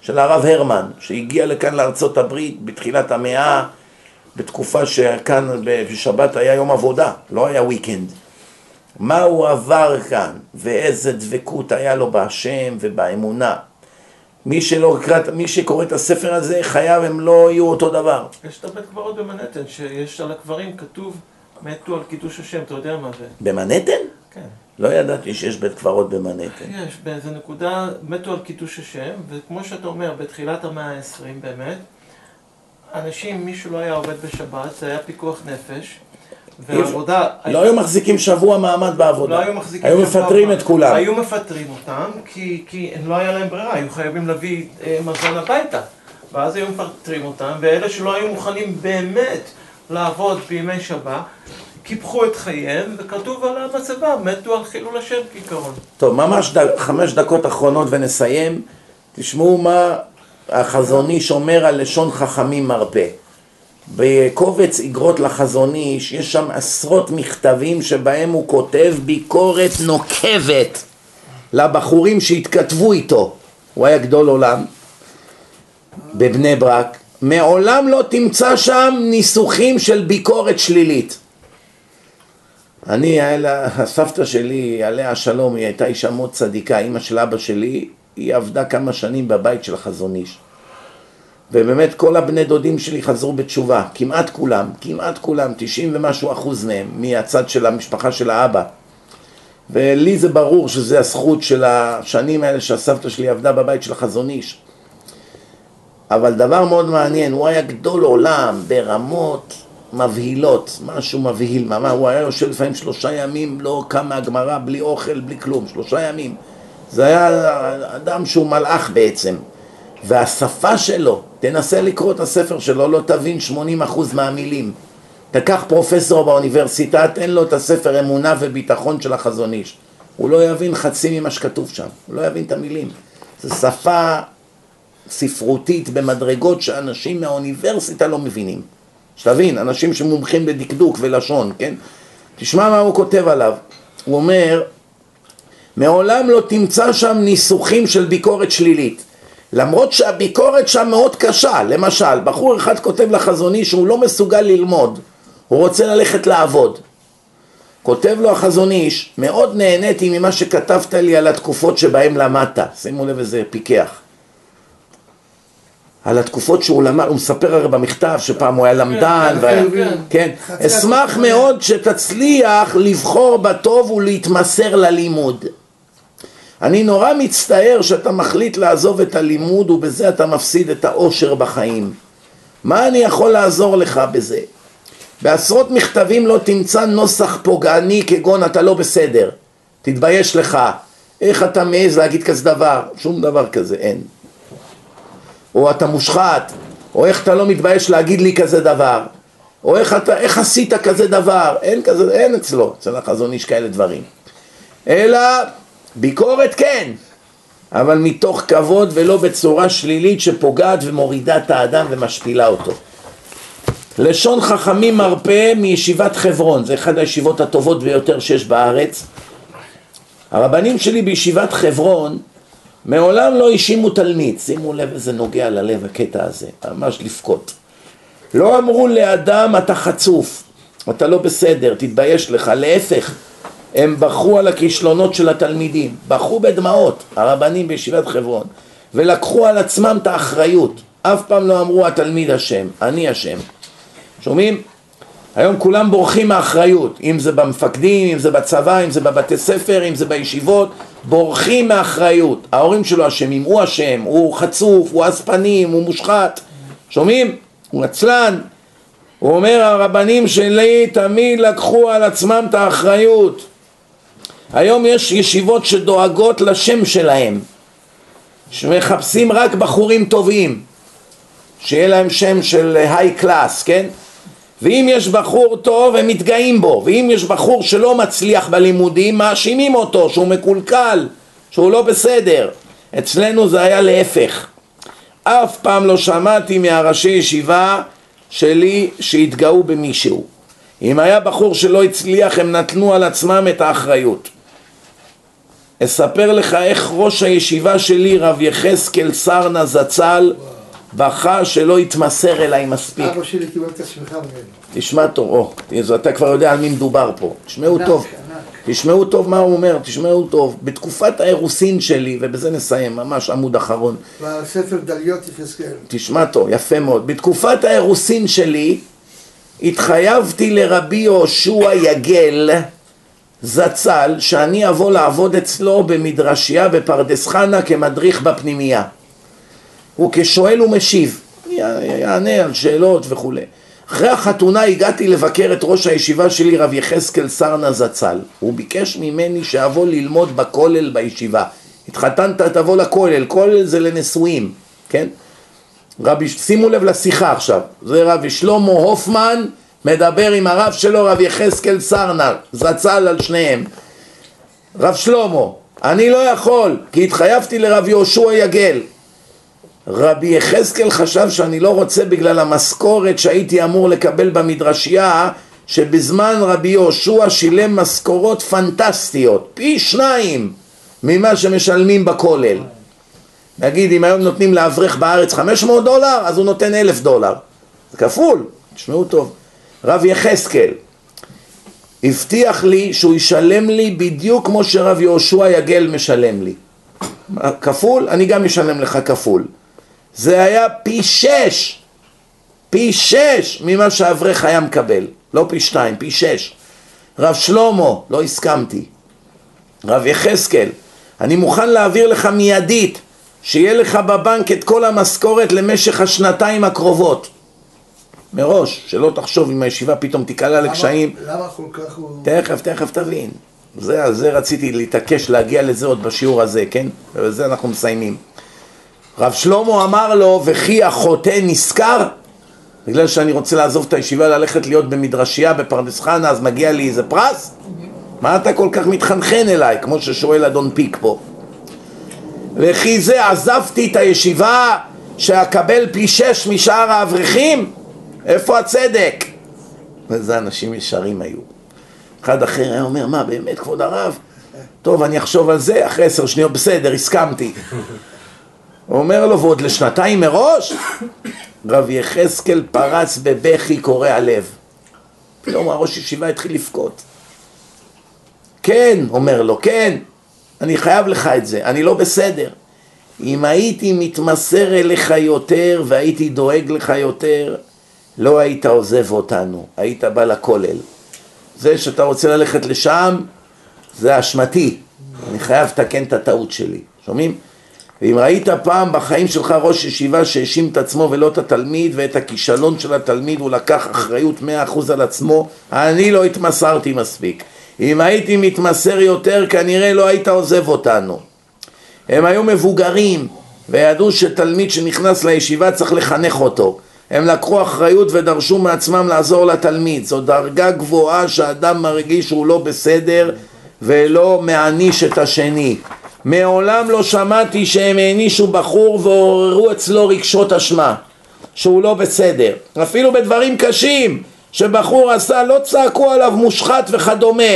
של הרב הרמן, שהגיע לכאן לארצות הברית בתחילת המאה, בתקופה שכאן בשבת היה יום עבודה, לא היה weekend. מה הוא עבר כאן, ואיזה דבקות היה לו בהשם ובאמונה. מי, שלא, מי שקורא את הספר הזה, חייו הם לא יהיו אותו דבר. יש את הבית קברות במנהטן, שיש על הקברים כתוב מתו על קידוש השם, אתה יודע מה זה? במנהטן? כן. לא ידעתי שיש בית קברות במנהטן. יש, באיזה נקודה מתו על קידוש השם, וכמו שאתה אומר, בתחילת המאה ה-20 באמת, אנשים, מישהו לא היה עובד בשבת, זה היה פיקוח נפש. ועבודה... לא היו מחזיקים שבוע מעמד בעבודה. לא היו מחזיקים היו מפטרים את כולם. היו מפטרים אותם, כי, כי לא היה להם ברירה, היו חייבים להביא אה, מזון הביתה. ואז היו מפטרים אותם, ואלה שלא היו מוכנים באמת לעבוד בימי שבת, קיפחו את חייהם, וכתוב על המצבה, מתו על חילול השם כעיקרון. טוב, ממש ד... חמש דקות אחרונות ונסיים. תשמעו מה החזון איש אומר על לשון חכמים מרפא. בקובץ איגרות לחזון איש יש שם עשרות מכתבים שבהם הוא כותב ביקורת נוקבת לבחורים שהתכתבו איתו. הוא היה גדול עולם בבני ברק. מעולם לא תמצא שם ניסוחים של ביקורת שלילית. אני, הסבתא שלי, עליה השלום, היא הייתה אישה מאוד צדיקה, אימא של אבא שלי, היא עבדה כמה שנים בבית של חזון איש. ובאמת כל הבני דודים שלי חזרו בתשובה, כמעט כולם, כמעט כולם, 90 ומשהו אחוז מהם, מהצד של המשפחה של האבא. ולי זה ברור שזה הזכות של השנים האלה שהסבתא שלי עבדה בבית של החזון איש. אבל דבר מאוד מעניין, הוא היה גדול עולם ברמות מבהילות, משהו מבהיל, מה, הוא היה יושב לפעמים שלושה ימים, לא קם מהגמרא, בלי אוכל, בלי כלום, שלושה ימים. זה היה אדם שהוא מלאך בעצם. והשפה שלו, תנסה לקרוא את הספר שלו, לא תבין 80% מהמילים. תקח פרופסור באוניברסיטה, תן לו את הספר אמונה וביטחון של החזון איש. הוא לא יבין חצי ממה שכתוב שם, הוא לא יבין את המילים. זו שפה ספרותית במדרגות שאנשים מהאוניברסיטה לא מבינים. שתבין, אנשים שמומחים בדקדוק ולשון, כן? תשמע מה הוא כותב עליו. הוא אומר, מעולם לא תמצא שם ניסוחים של ביקורת שלילית. למרות שהביקורת שם מאוד קשה, למשל, בחור אחד כותב לחזוני שהוא לא מסוגל ללמוד, הוא רוצה ללכת לעבוד. כותב לו החזון איש, מאוד נהניתי ממה שכתבת לי על התקופות שבהן למדת, שימו לב איזה פיקח. על התקופות שהוא למד, הוא מספר הרי במכתב שפעם הוא היה למדן, כן, כן, כן, אשמח מאוד שתצליח לבחור בטוב ולהתמסר ללימוד. אני נורא מצטער שאתה מחליט לעזוב את הלימוד ובזה אתה מפסיד את האושר בחיים. מה אני יכול לעזור לך בזה? בעשרות מכתבים לא תמצא נוסח פוגעני כגון אתה לא בסדר. תתבייש לך. איך אתה מעז להגיד כזה דבר? שום דבר כזה אין. או אתה מושחת, או איך אתה לא מתבייש להגיד לי כזה דבר, או איך, אתה, איך עשית כזה דבר, אין כזה, אין אצלו, אצל החזון איש כאלה דברים. אלא ביקורת כן, אבל מתוך כבוד ולא בצורה שלילית שפוגעת ומורידה את האדם ומשפילה אותו. לשון חכמים מרפא מישיבת חברון, זה אחת הישיבות הטובות ביותר שיש בארץ. הרבנים שלי בישיבת חברון מעולם לא האשימו תלמיד, שימו לב איזה נוגע ללב הקטע הזה, ממש לבכות. לא אמרו לאדם אתה חצוף, אתה לא בסדר, תתבייש לך, להפך, הם בכו על הכישלונות של התלמידים, בכו בדמעות, הרבנים בישיבת חברון, ולקחו על עצמם את האחריות, אף פעם לא אמרו התלמיד אשם, אני אשם. שומעים? היום כולם בורחים מאחריות, אם זה במפקדים, אם זה בצבא, אם זה בבתי ספר, אם זה בישיבות, בורחים מאחריות. ההורים שלו אשמים, הוא אשם, הוא חצוף, הוא אספנים, הוא מושחת. שומעים? הוא עצלן. הוא אומר הרבנים שלי תמיד לקחו על עצמם את האחריות. היום יש ישיבות שדואגות לשם שלהם, שמחפשים רק בחורים טובים, שיהיה להם שם של היי קלאס, כן? ואם יש בחור טוב הם מתגאים בו ואם יש בחור שלא מצליח בלימודים מאשימים אותו שהוא מקולקל שהוא לא בסדר. אצלנו זה היה להפך. אף פעם לא שמעתי מהראשי ישיבה שלי שהתגאו במישהו. אם היה בחור שלא הצליח הם נתנו על עצמם את האחריות אספר לך איך ראש הישיבה שלי רב יחזקאל סרנה זצ"ל בכה שלא התמסר אליי מספיק. אבא שלי קיבל את השמחה ממנו. תשמע אז אתה כבר יודע על מי מדובר פה. תשמעו טוב. תשמעו טוב מה הוא אומר, תשמעו טוב. בתקופת האירוסין שלי, ובזה נסיים, ממש עמוד אחרון. בספר דליות יחזקאל. תשמע טוב, יפה מאוד. בתקופת האירוסין שלי התחייבתי לרבי יהושע יגל זצ"ל שאני אבוא לעבוד אצלו במדרשייה בפרדס חנה כמדריך בפנימייה. הוא כשואל ומשיב, יענה על שאלות וכולי. אחרי החתונה הגעתי לבקר את ראש הישיבה שלי רב יחזקאל סרנה זצ"ל. הוא ביקש ממני שאבוא ללמוד בכולל בישיבה. התחתנת תבוא לכולל, כולל זה לנשואים, כן? רבי, שימו לב לשיחה עכשיו, זה רבי שלמה הופמן מדבר עם הרב שלו רב יחזקאל סרנה, זצ"ל על שניהם. רב שלמה, אני לא יכול, כי התחייבתי לרב יהושע יגל. רבי יחזקאל חשב שאני לא רוצה בגלל המשכורת שהייתי אמור לקבל במדרשייה שבזמן רבי יהושע שילם משכורות פנטסטיות, פי שניים ממה שמשלמים בכולל. נגיד אם היום נותנים לאברך בארץ 500 דולר, אז הוא נותן אלף דולר. זה כפול, תשמעו טוב. רב יחזקאל הבטיח לי שהוא ישלם לי בדיוק כמו שרב יהושע יגל משלם לי. כפול, אני גם אשלם לך כפול. זה היה פי שש, פי שש ממה שהאברך היה מקבל, לא פי שתיים, פי שש. רב שלמה, לא הסכמתי. רב יחזקאל, אני מוכן להעביר לך מיידית, שיהיה לך בבנק את כל המשכורת למשך השנתיים הקרובות. מראש, שלא תחשוב אם הישיבה פתאום תיקלע לקשיים. למה כל כך הוא... תכף, תכף תבין. זה, זה רציתי להתעקש להגיע לזה עוד בשיעור הזה, כן? ובזה אנחנו מסיימים. רב שלמה אמר לו, וכי החוטא נשכר? בגלל שאני רוצה לעזוב את הישיבה ללכת להיות במדרשייה בפרדס חנה, אז מגיע לי איזה פרס? מה אתה כל כך מתחנחן אליי, כמו ששואל אדון פיק פה? וכי זה עזבתי את הישיבה שאקבל פי שש משאר האברכים? איפה הצדק? וזה אנשים ישרים היו. אחד אחר היה אומר, מה באמת כבוד הרב? טוב, אני אחשוב על זה, אחרי עשר שניות, בסדר, הסכמתי. הוא אומר לו, ועוד לשנתיים מראש? רב יחזקאל פרץ בבכי קורע לב. פתאום הראש ישיבה התחיל לבכות. כן, אומר לו, כן, אני חייב לך את זה, אני לא בסדר. אם הייתי מתמסר אליך יותר והייתי דואג לך יותר, לא היית עוזב אותנו, היית בא לכולל. זה שאתה רוצה ללכת לשם, זה אשמתי. אני חייב לתקן את הטעות שלי. שומעים? ואם ראית פעם בחיים שלך ראש ישיבה שהאשים את עצמו ולא את התלמיד ואת הכישלון של התלמיד הוא לקח אחריות מאה אחוז על עצמו, אני לא התמסרתי מספיק. אם הייתי מתמסר יותר כנראה לא היית עוזב אותנו. הם היו מבוגרים וידעו שתלמיד שנכנס לישיבה צריך לחנך אותו. הם לקחו אחריות ודרשו מעצמם לעזור לתלמיד. זו דרגה גבוהה שאדם מרגיש שהוא לא בסדר ולא מעניש את השני. מעולם לא שמעתי שהם הענישו בחור ועוררו אצלו רגשות אשמה, שהוא לא בסדר. אפילו בדברים קשים שבחור עשה לא צעקו עליו מושחת וכדומה.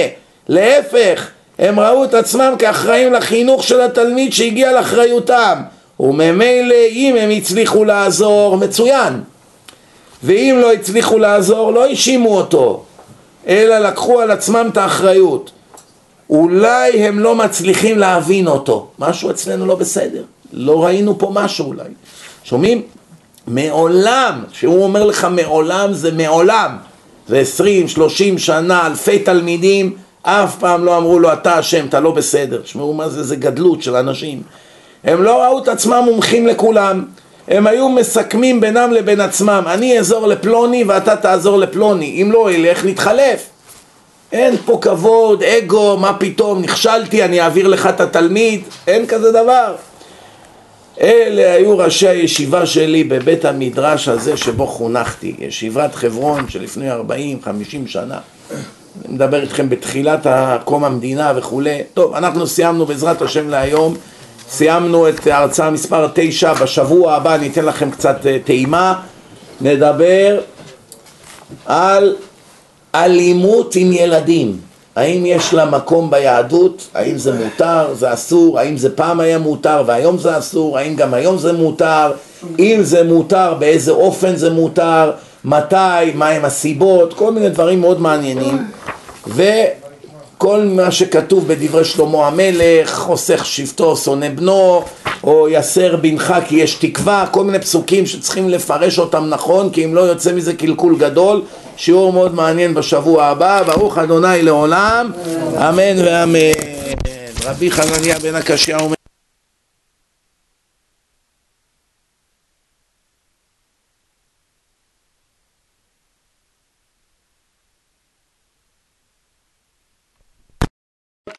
להפך, הם ראו את עצמם כאחראים לחינוך של התלמיד שהגיע לאחריותם. וממילא אם הם הצליחו לעזור, מצוין. ואם לא הצליחו לעזור, לא האשימו אותו, אלא לקחו על עצמם את האחריות. אולי הם לא מצליחים להבין אותו, משהו אצלנו לא בסדר, לא ראינו פה משהו אולי. שומעים? מעולם, שהוא אומר לך מעולם זה מעולם, זה עשרים, שלושים שנה, אלפי תלמידים, אף פעם לא אמרו לו אתה אשם, אתה לא בסדר. תשמעו מה זה, זה גדלות של אנשים. הם לא ראו את עצמם מומחים לכולם, הם היו מסכמים בינם לבין עצמם, אני אעזור לפלוני ואתה תעזור לפלוני, אם לא ילך נתחלף. אין פה כבוד, אגו, מה פתאום, נכשלתי, אני אעביר לך את התלמיד, אין כזה דבר. אלה היו ראשי הישיבה שלי בבית המדרש הזה שבו חונכתי, ישיבת חברון שלפני 40-50 שנה. אני מדבר איתכם בתחילת קום המדינה וכולי. טוב, אנחנו סיימנו בעזרת השם להיום, סיימנו את ההרצאה מספר 9, בשבוע הבא אני אתן לכם קצת אה, טעימה, נדבר על אלימות עם ילדים. האם יש לה מקום ביהדות? האם זה מותר? זה אסור? האם זה פעם היה מותר והיום זה אסור? האם גם היום זה מותר? אם זה מותר, באיזה אופן זה מותר? מתי? מהם הסיבות? כל מיני דברים מאוד מעניינים. וכל מה שכתוב בדברי שלמה המלך, חוסך שבטו, שונא בנו, או יסר בנך כי יש תקווה, כל מיני פסוקים שצריכים לפרש אותם נכון, כי אם לא יוצא מזה קלקול גדול. שיעור מאוד מעניין בשבוע הבא, ברוך אדוני לעולם, אמן ואמן. רבי חנניה בן הקשיא אומר